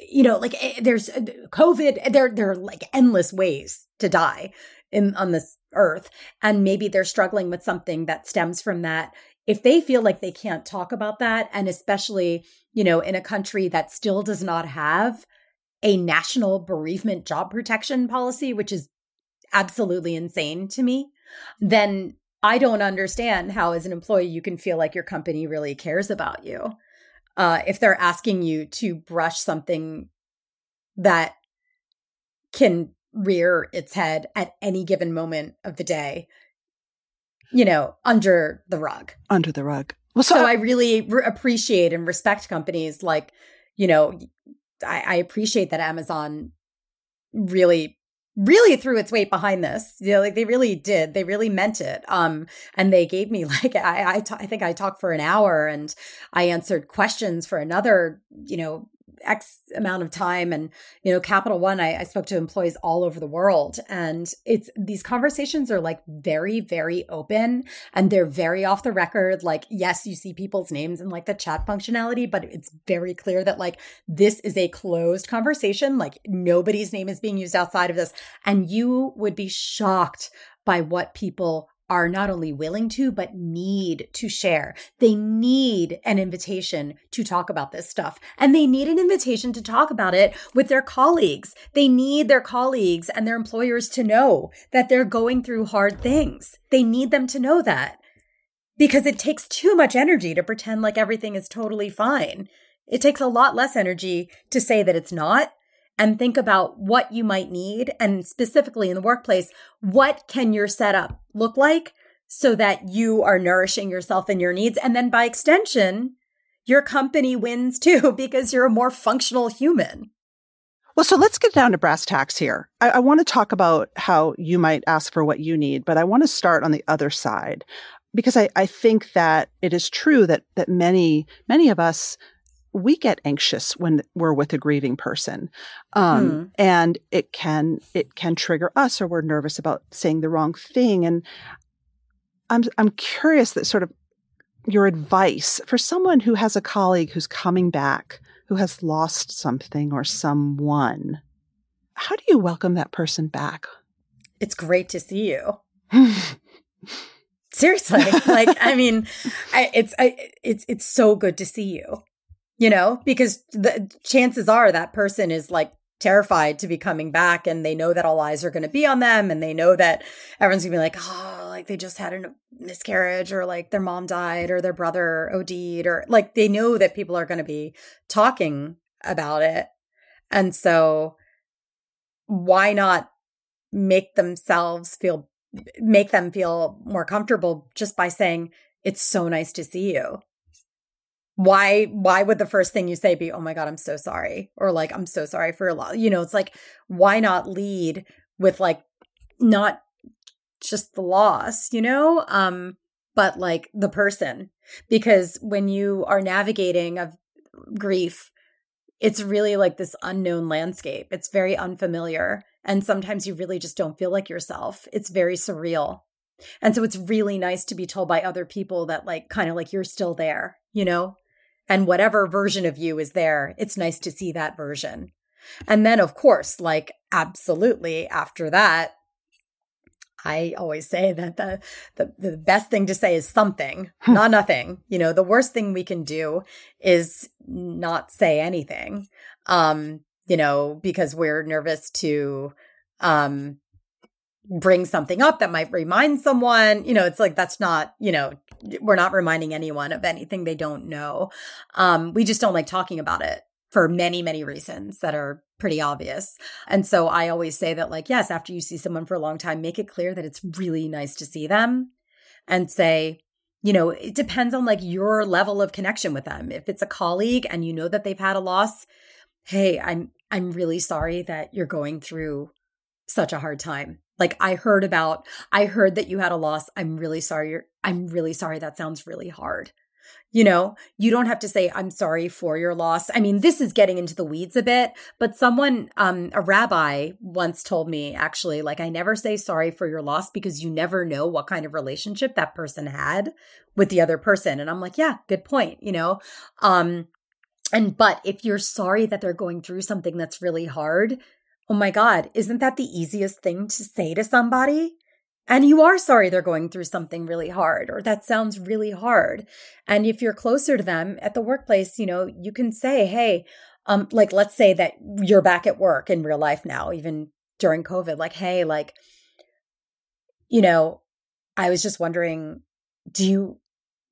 [SPEAKER 4] you know, like eh, there's uh, COVID, there, there are like endless ways to die in, on this earth. And maybe they're struggling with something that stems from that. If they feel like they can't talk about that, and especially, you know, in a country that still does not have a national bereavement job protection policy, which is absolutely insane to me, then I don't understand how, as an employee, you can feel like your company really cares about you. Uh, if they're asking you to brush something that can rear its head at any given moment of the day, you know, under the rug.
[SPEAKER 3] Under the rug.
[SPEAKER 4] Well, so, so I, I really re- appreciate and respect companies like, you know, I, I appreciate that Amazon really really threw its weight behind this. You know, like they really did. They really meant it. Um, and they gave me (laughs) like I I, t- I think I talked for an hour and I answered questions for another, you know, X amount of time. And, you know, Capital One, I, I, spoke to employees all over the world. And it's these conversations are like very, very open and they're very off the record. Like, yes, you see people's names in like the chat functionality, but it's very clear that like this is a closed conversation. Like nobody's name is being used outside of this. And you would be shocked by what people are not only willing to, but need to share. They need an invitation to talk about this stuff. And they need an invitation to talk about it with their colleagues. They need their colleagues and their employers to know that they're going through hard things. They need them to know that because it takes too much energy to pretend like everything is totally fine. It takes a lot less energy to say that it's not and think about what you might need and specifically in the workplace what can your setup look like so that you are nourishing yourself and your needs and then by extension your company wins (laughs) too because you're a more functional human
[SPEAKER 3] well, so let's get down to brass tacks here. I, I want to talk about how you might ask for what you need, but I want to start on the other side because I, I think that it is true that that many many of us we get anxious when we're with a grieving person um, hmm. and it can it can trigger us or we're nervous about saying the wrong thing and i'm i'm curious that sort of your advice for someone who has a colleague who's coming back who has lost something or someone how do you welcome that person back?
[SPEAKER 4] It's great to see you. (laughs) Seriously like i mean I, it's I, it's it's so good to see you you know, because the chances are that person is like terrified to be coming back and they know that all eyes are going to be on them and they know that everyone's going to be like, oh, like they just had a miscarriage or like their mom died or their brother OD'd or like they know that people are going to be talking about it. And so why not make themselves feel make them feel more comfortable just by saying, it's so nice to see you. Why, why would the first thing you say be, oh my God, I'm so sorry? Or like, I'm so sorry for your loss. You know, it's like, why not lead with like, not just the loss, you know? Um, but like the person. Because when you are navigating of grief, it's really like this unknown landscape. It's very unfamiliar. And sometimes you really just don't feel like yourself. It's very surreal. And so it's really nice to be told by other people that, like, kind of like you're still there, you know? And whatever version of you is there, it's nice to see that version. And then, of course, like, absolutely after that, I always say that the, the, the best thing to say is something, (laughs) hmm. not nothing. You know, the worst thing we can do is not say anything. Um, you know, because we're nervous to um bring something up that might remind someone. You know, it's like that's not, you know, we're not reminding anyone of anything they don't know. Um, we just don't like talking about it for many, many reasons that are pretty obvious. And so I always say that, like, yes, after you see someone for a long time, make it clear that it's really nice to see them and say, you know, it depends on like your level of connection with them. If it's a colleague and you know that they've had a loss, hey, I'm I'm really sorry that you're going through such a hard time. Like I heard about I heard that you had a loss. I'm really sorry. You're, I'm really sorry that sounds really hard. You know, you don't have to say, I'm sorry for your loss. I mean, this is getting into the weeds a bit, but someone, um, a rabbi once told me actually, like, I never say sorry for your loss because you never know what kind of relationship that person had with the other person. And I'm like, yeah, good point, you know? Um, and, but if you're sorry that they're going through something that's really hard, oh my God, isn't that the easiest thing to say to somebody? and you are sorry they're going through something really hard or that sounds really hard and if you're closer to them at the workplace you know you can say hey um like let's say that you're back at work in real life now even during covid like hey like you know i was just wondering do you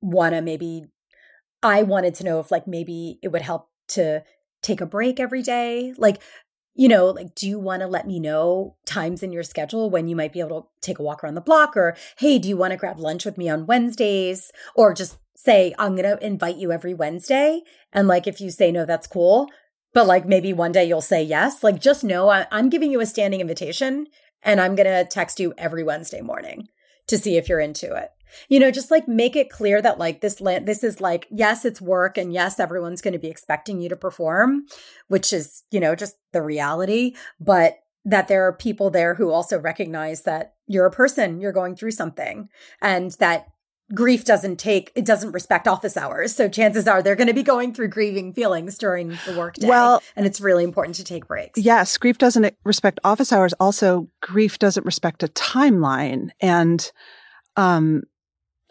[SPEAKER 4] want to maybe i wanted to know if like maybe it would help to take a break every day like you know, like, do you want to let me know times in your schedule when you might be able to take a walk around the block? Or, hey, do you want to grab lunch with me on Wednesdays? Or just say, I'm going to invite you every Wednesday. And like, if you say no, that's cool. But like, maybe one day you'll say yes. Like, just know I- I'm giving you a standing invitation and I'm going to text you every Wednesday morning to see if you're into it. You know, just like make it clear that like this land, this is like, yes, it's work and yes, everyone's going to be expecting you to perform, which is, you know, just the reality, but that there are people there who also recognize that you're a person, you're going through something and that grief doesn't take it doesn't respect office hours. So chances are they're going to be going through grieving feelings during the workday. Well and it's really important to take breaks.
[SPEAKER 3] yes grief doesn't respect office hours. Also grief doesn't respect a timeline. And um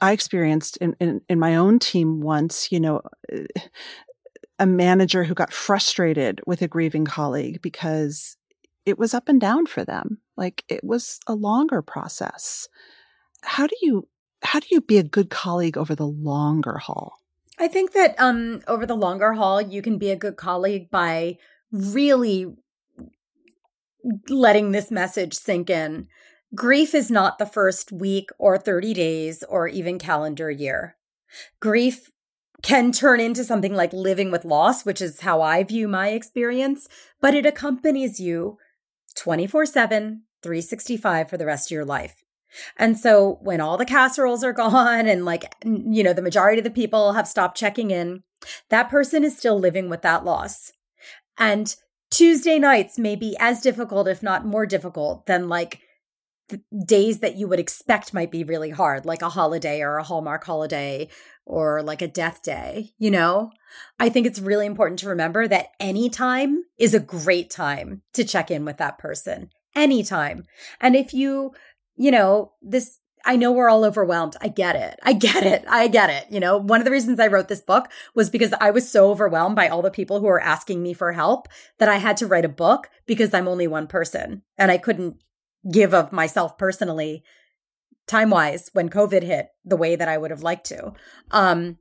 [SPEAKER 3] I experienced in, in, in my own team once, you know, a manager who got frustrated with a grieving colleague because it was up and down for them. Like it was a longer process. How do you how do you be a good colleague over the longer haul?
[SPEAKER 4] I think that um over the longer haul you can be a good colleague by really letting this message sink in Grief is not the first week or 30 days or even calendar year. Grief can turn into something like living with loss, which is how I view my experience, but it accompanies you 24 7, 365 for the rest of your life. And so when all the casseroles are (laughs) gone and like, you know, the majority of the people have stopped checking in, that person is still living with that loss. And Tuesday nights may be as difficult, if not more difficult, than like days that you would expect might be really hard, like a holiday or a Hallmark holiday or like a death day, you know? I think it's really important to remember that any time is a great time to check in with that person. Anytime. And if you, you know, this I know we're all overwhelmed. I get it. I get it. I get it. You know, one of the reasons I wrote this book was because I was so overwhelmed by all the people who were asking me for help that I had to write a book because I'm only one person and I couldn't give of myself personally time wise when covid hit the way that i would have liked to um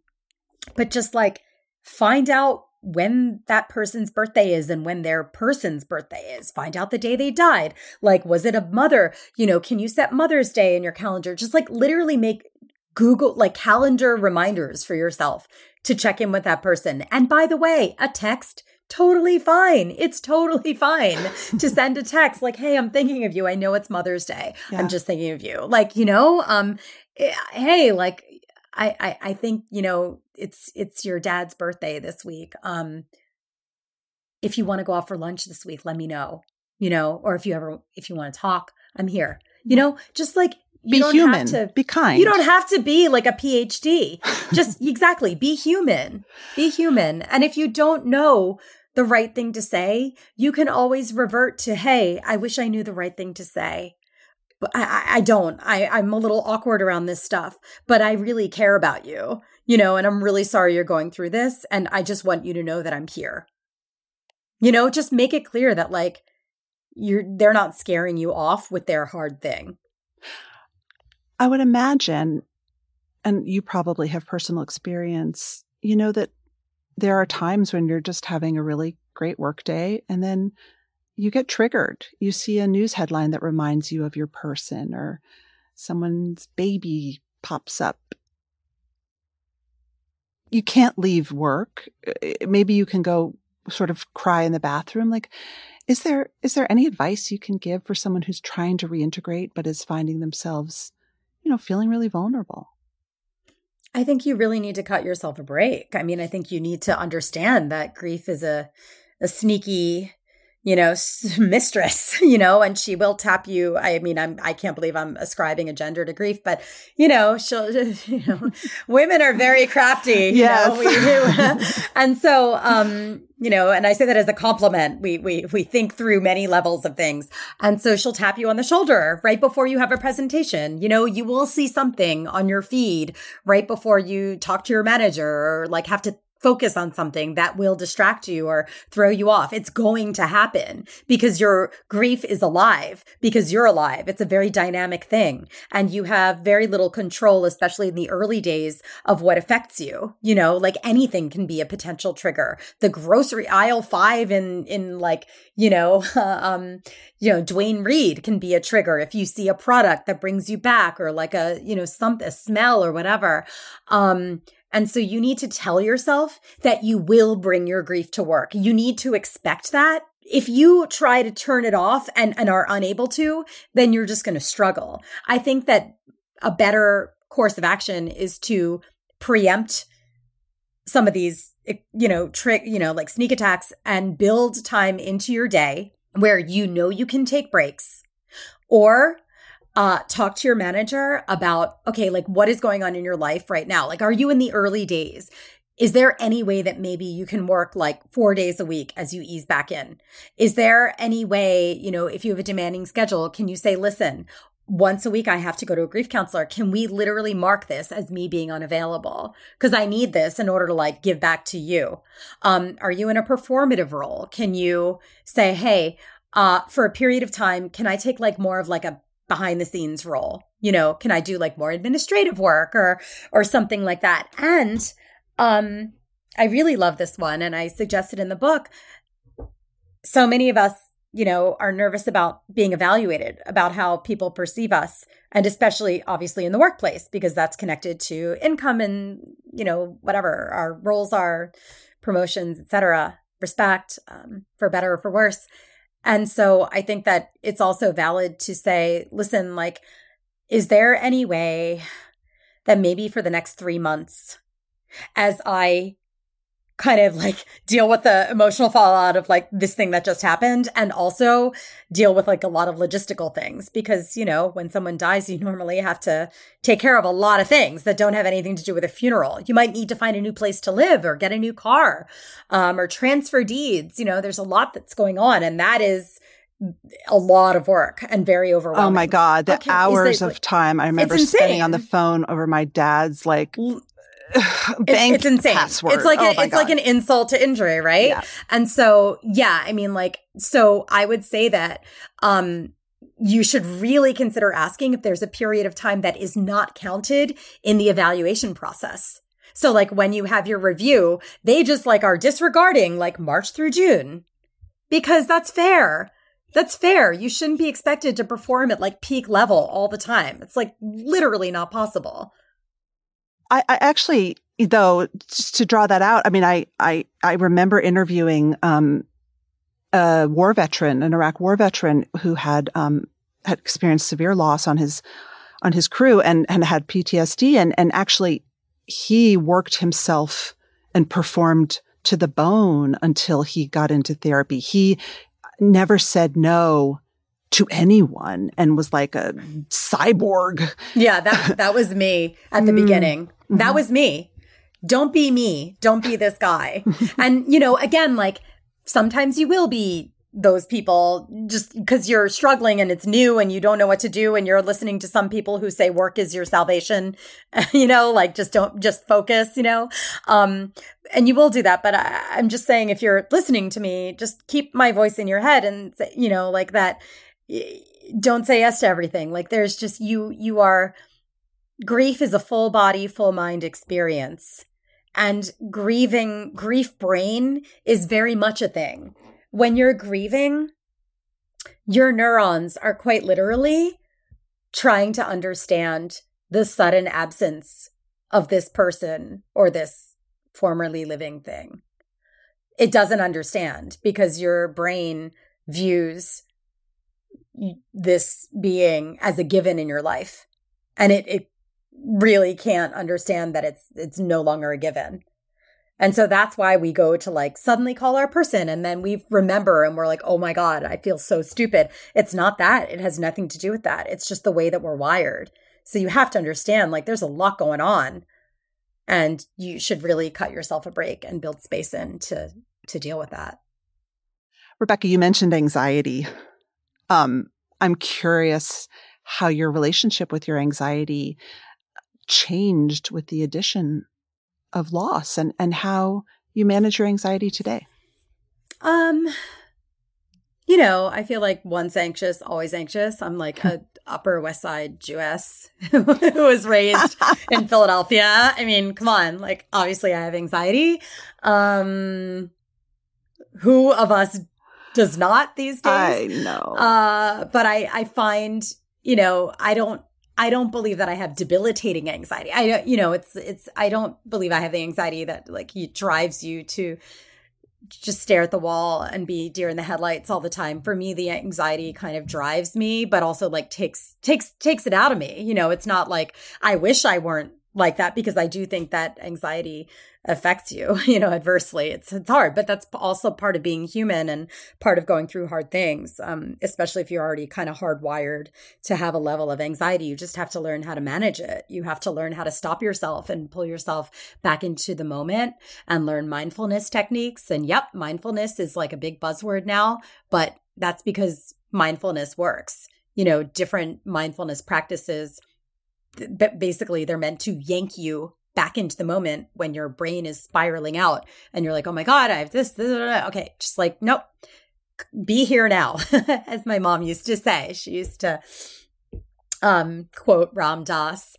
[SPEAKER 4] but just like find out when that person's birthday is and when their person's birthday is. Find out the day they died. Like, was it a mother? You know, can you set Mother's Day in your calendar? Just like literally make Google, like calendar reminders for yourself to check in with that person. And by the way, a text totally fine. It's totally fine to send a text like, "Hey, I'm thinking of you. I know it's Mother's Day. Yeah. I'm just thinking of you." Like, you know, um eh, hey, like I, I I think, you know, it's it's your dad's birthday this week. Um if you want to go out for lunch this week, let me know. You know, or if you ever if you want to talk, I'm here. You know, just like
[SPEAKER 3] be human. To, be kind.
[SPEAKER 4] You don't have to be like a PhD. Just (laughs) exactly be human. Be human. And if you don't know the right thing to say, you can always revert to, hey, I wish I knew the right thing to say. But I, I don't. I, I'm a little awkward around this stuff, but I really care about you, you know, and I'm really sorry you're going through this. And I just want you to know that I'm here. You know, just make it clear that like you're they're not scaring you off with their hard thing.
[SPEAKER 3] I would imagine, and you probably have personal experience, you know, that there are times when you're just having a really great work day and then you get triggered. You see a news headline that reminds you of your person or someone's baby pops up. You can't leave work. Maybe you can go sort of cry in the bathroom. Like, is there, is there any advice you can give for someone who's trying to reintegrate but is finding themselves, you know, feeling really vulnerable?
[SPEAKER 4] I think you really need to cut yourself a break. I mean, I think you need to understand that grief is a a sneaky you know (laughs) mistress (laughs) you know and she will tap you. I mean i'm i can't believe i'm ascribing a gender to grief but you know she'll (laughs) you know women are very crafty
[SPEAKER 3] yes.
[SPEAKER 4] and so um you know and i say that as a compliment. We we we think through many levels of things. And so she'll tap you on the shoulder right before you have a presentation. You know you will see something on your feed right before you talk to your manager or like have to focus on something that will distract you or throw you off. It's going to happen because your grief is alive because you're alive. It's a very dynamic thing and you have very little control, especially in the early days of what affects you. You know, like anything can be a potential trigger. The grocery aisle five in, in like, you know, (laughs) um, you know, Duane Reade can be a trigger if you see a product that brings you back or like a, you know, some, a smell or whatever. Um, and so you need to tell yourself that you will bring your grief to work. You need to expect that. If you try to turn it off and, and are unable to, then you're just going to struggle. I think that a better course of action is to preempt some of these, eh, you know, trick, you know, like sneak attacks and build time into your day where you know you can take breaks or uh, talk to your manager about, okay, like what is going on in your life right now? Like, are you in the early days? Is there any way that maybe you can work like four days a week as you ease back in? Is there any way, you know, if you have a demanding schedule, can you say, listen, once a week I have to go to a grief counselor. Can we literally mark this as me being unavailable? Because I need this in order to like give back to you. Um, are you in a performative role? Can you say, hey, uh, for a period of time, can I take like more of like a behind the scenes role. You know can i do like more administrative work or or something like that? And um i really love this one and i suggested in the book so many of us you know are nervous about being evaluated about how people perceive us and especially obviously in the workplace because that's connected to income and you know whatever our roles are promotions etc respect um, for better or for worse and so I think that it's also valid to say, listen, like, is there any way that maybe for the next three months, as I kind of like deal with the emotional fallout of like this thing that just happened and also deal with like a lot of logistical things because you know when someone dies you normally have to take care of a lot of things that don't have anything to do with a funeral. You might need to find a new place to live or get a new car um, or transfer deeds. You know there's a lot that's going on and that is a lot of work and very overwhelming.
[SPEAKER 3] Oh my god, the okay, hours of time. I remember spending on the phone over my dad's like (sighs) bank
[SPEAKER 4] it's, insane.
[SPEAKER 3] Password.
[SPEAKER 4] It's like oh a, it's God. like an insult to injury, right? Yeah. And so, yeah, I mean, like, so I would say that um, you should really consider asking if there's a period of time that is not counted in the evaluation process. So like when you have your review, they just like are disregarding like March through June because that's fair. That's fair. You shouldn't be expected to perform at like peak level all the time. It's like literally not possible.
[SPEAKER 3] I, I actually, though, just to draw that out, I mean, I, I, I remember interviewing, um, a war veteran, an Iraq war veteran who had, um, had experienced severe loss on his, on his crew and, and had PTSD and, and actually he worked himself and performed to the bone until he got into therapy. He never said no to anyone and was like a cyborg.
[SPEAKER 4] Yeah, that that was me at the mm. beginning. Mm-hmm. That was me. Don't be me. Don't be this guy. (laughs) and you know, again, like sometimes you will be those people just because you're struggling and it's new and you don't know what to do and you're listening to some people who say work is your salvation (laughs) you know like just don't just focus you know um and you will do that but I, i'm just saying if you're listening to me just keep my voice in your head and say, you know like that don't say yes to everything like there's just you you are grief is a full body full mind experience. And grieving grief brain is very much a thing. When you're grieving, your neurons are quite literally trying to understand the sudden absence of this person or this formerly living thing. It doesn't understand because your brain views this being as a given in your life. And it, it really can't understand that it's it's no longer a given and so that's why we go to like suddenly call our person and then we remember and we're like, oh my God, I feel so stupid. It's not that. It has nothing to do with that. It's just the way that we're wired. So you have to understand like there's a lot going on and you should really cut yourself a break and build space in to to deal with that.
[SPEAKER 3] Rebecca, you mentioned anxiety. Um, I'm curious how your relationship with your anxiety changed with the addition of loss and, and how you manage your anxiety today?
[SPEAKER 4] Um, you know, I feel like once anxious, always anxious. I'm like a (laughs) Upper West Side Jewess (laughs) who was raised in (laughs) Philadelphia. I mean, come on, like obviously I have anxiety. Um, who of us does not these days?
[SPEAKER 3] I know.
[SPEAKER 4] Uh, but I I find you know I don't I don't believe that I have debilitating anxiety. I don't, you know, it's, it's, I don't believe I have the anxiety that like drives you to just stare at the wall and be deer in the headlights all the time. For me, the anxiety kind of drives me, but also like takes, takes, takes it out of me. You know, it's not like I wish I weren't like that because I do think that anxiety affects you, (laughs) you know, adversely. It's it's hard, but that's also part of being human and part of going through hard things. Um, especially if you're already kind of hardwired to have a level of anxiety, you just have to learn how to manage it. You have to learn how to stop yourself and pull yourself back into the moment and learn mindfulness techniques. And yep, mindfulness is like a big buzzword now, but that's because mindfulness works. You know, different mindfulness practices basically they're meant to yank you back into the moment when your brain is spiraling out and you're like, oh my God, I have this, this, this. okay, just like, nope, be here now, (laughs) as my mom used to say. She used to um, quote Ram Dass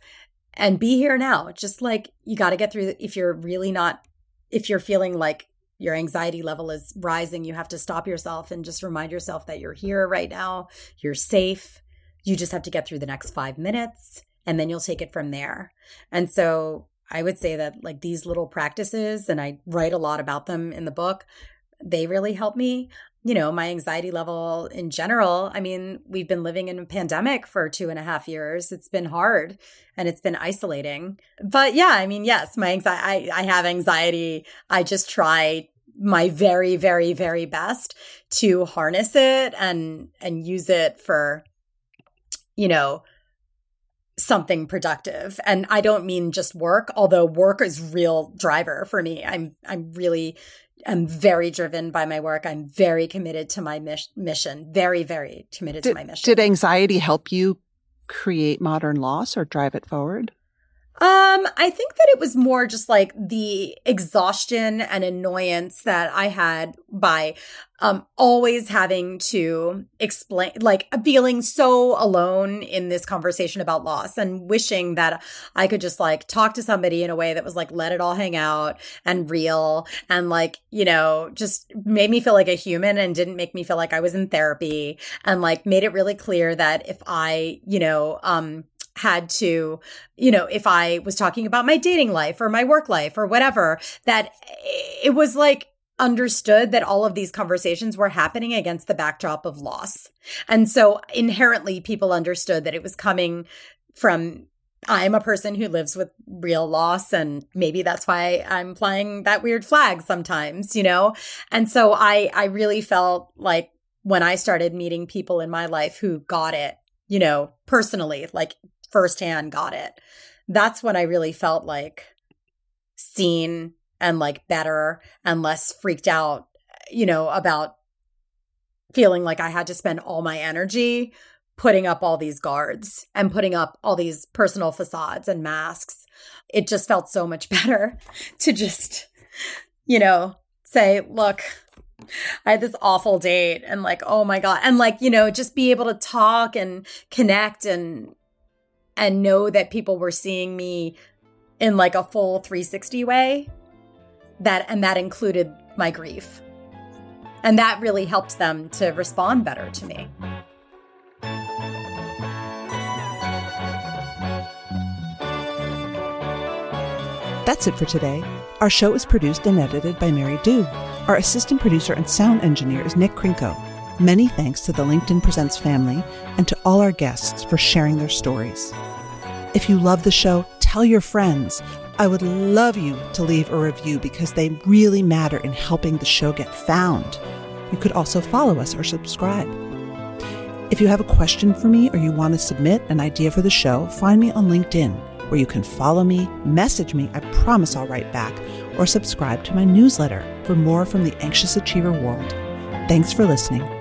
[SPEAKER 4] and be here now. Just like you got to get through, if you're really not, if you're feeling like your anxiety level is rising, you have to stop yourself and just remind yourself that you're here right now, you're safe. You just have to get through the next five minutes and then you'll take it from there. And so I would say that like these little practices, and I write a lot about them in the book, they really help me. You know, my anxiety level in general. I mean, we've been living in a pandemic for two and a half years. It's been hard and it's been isolating. But yeah, I mean, yes, my anxiety, I, I have anxiety. I just try my very, very, very best to harness it and, and use it for, you know, something productive. And i don't mean just work although work is real driver for me. I'm i'm really i'm very driven by my work. I'm very committed to my mis- mission. Very very committed
[SPEAKER 3] did,
[SPEAKER 4] to my mission.
[SPEAKER 3] did anxiety help you create modern loss or drive it forward
[SPEAKER 4] Um, I think that it was more just like the exhaustion and annoyance that I had by um always having to explain like feeling so alone in this conversation about loss and wishing that I could just like talk to somebody in a way that was like let it all hang out and real and like, you know, just made me feel like a human and didn't make me feel like I was in therapy and like made it really clear that if I, you know, um had to, you know, if I was talking about my dating life or my work life or whatever, that it was like understood that all of these conversations were happening against the backdrop of loss. And so inherently people understood that it was coming from I'm a person who lives with real loss and maybe that's why I'm flying that weird flag sometimes, you know? And so I I really felt like when I started meeting people in my life who got it, you know, personally, like firsthand got it. That's when I really felt like seen and like better and less freaked out, you know, about feeling like I had to spend all my energy putting up all these guards and putting up all these personal facades and masks. It just felt so much (laughs) better to just, you know, say, look, I had this awful date and like, oh my God. And like, you know, just be able to talk and connect and and know that people were seeing me in like a full 360 way that and that included my grief and that really helped them to respond better to me
[SPEAKER 3] That's it for today. Our show is produced and edited by Mary Dew. Our assistant producer and sound engineer is Nick Krinko. Many thanks to the LinkedIn Presents family and to all our guests for sharing their stories. If you love the show, tell your friends. I would love you to leave a review because they really matter in helping the show get found. You could also follow us or subscribe. If you have a question for me or you want to submit an idea for the show, find me on LinkedIn, where you can follow me, message me, I promise I'll write back, or subscribe to my newsletter for more from the anxious achiever world. Thanks for listening.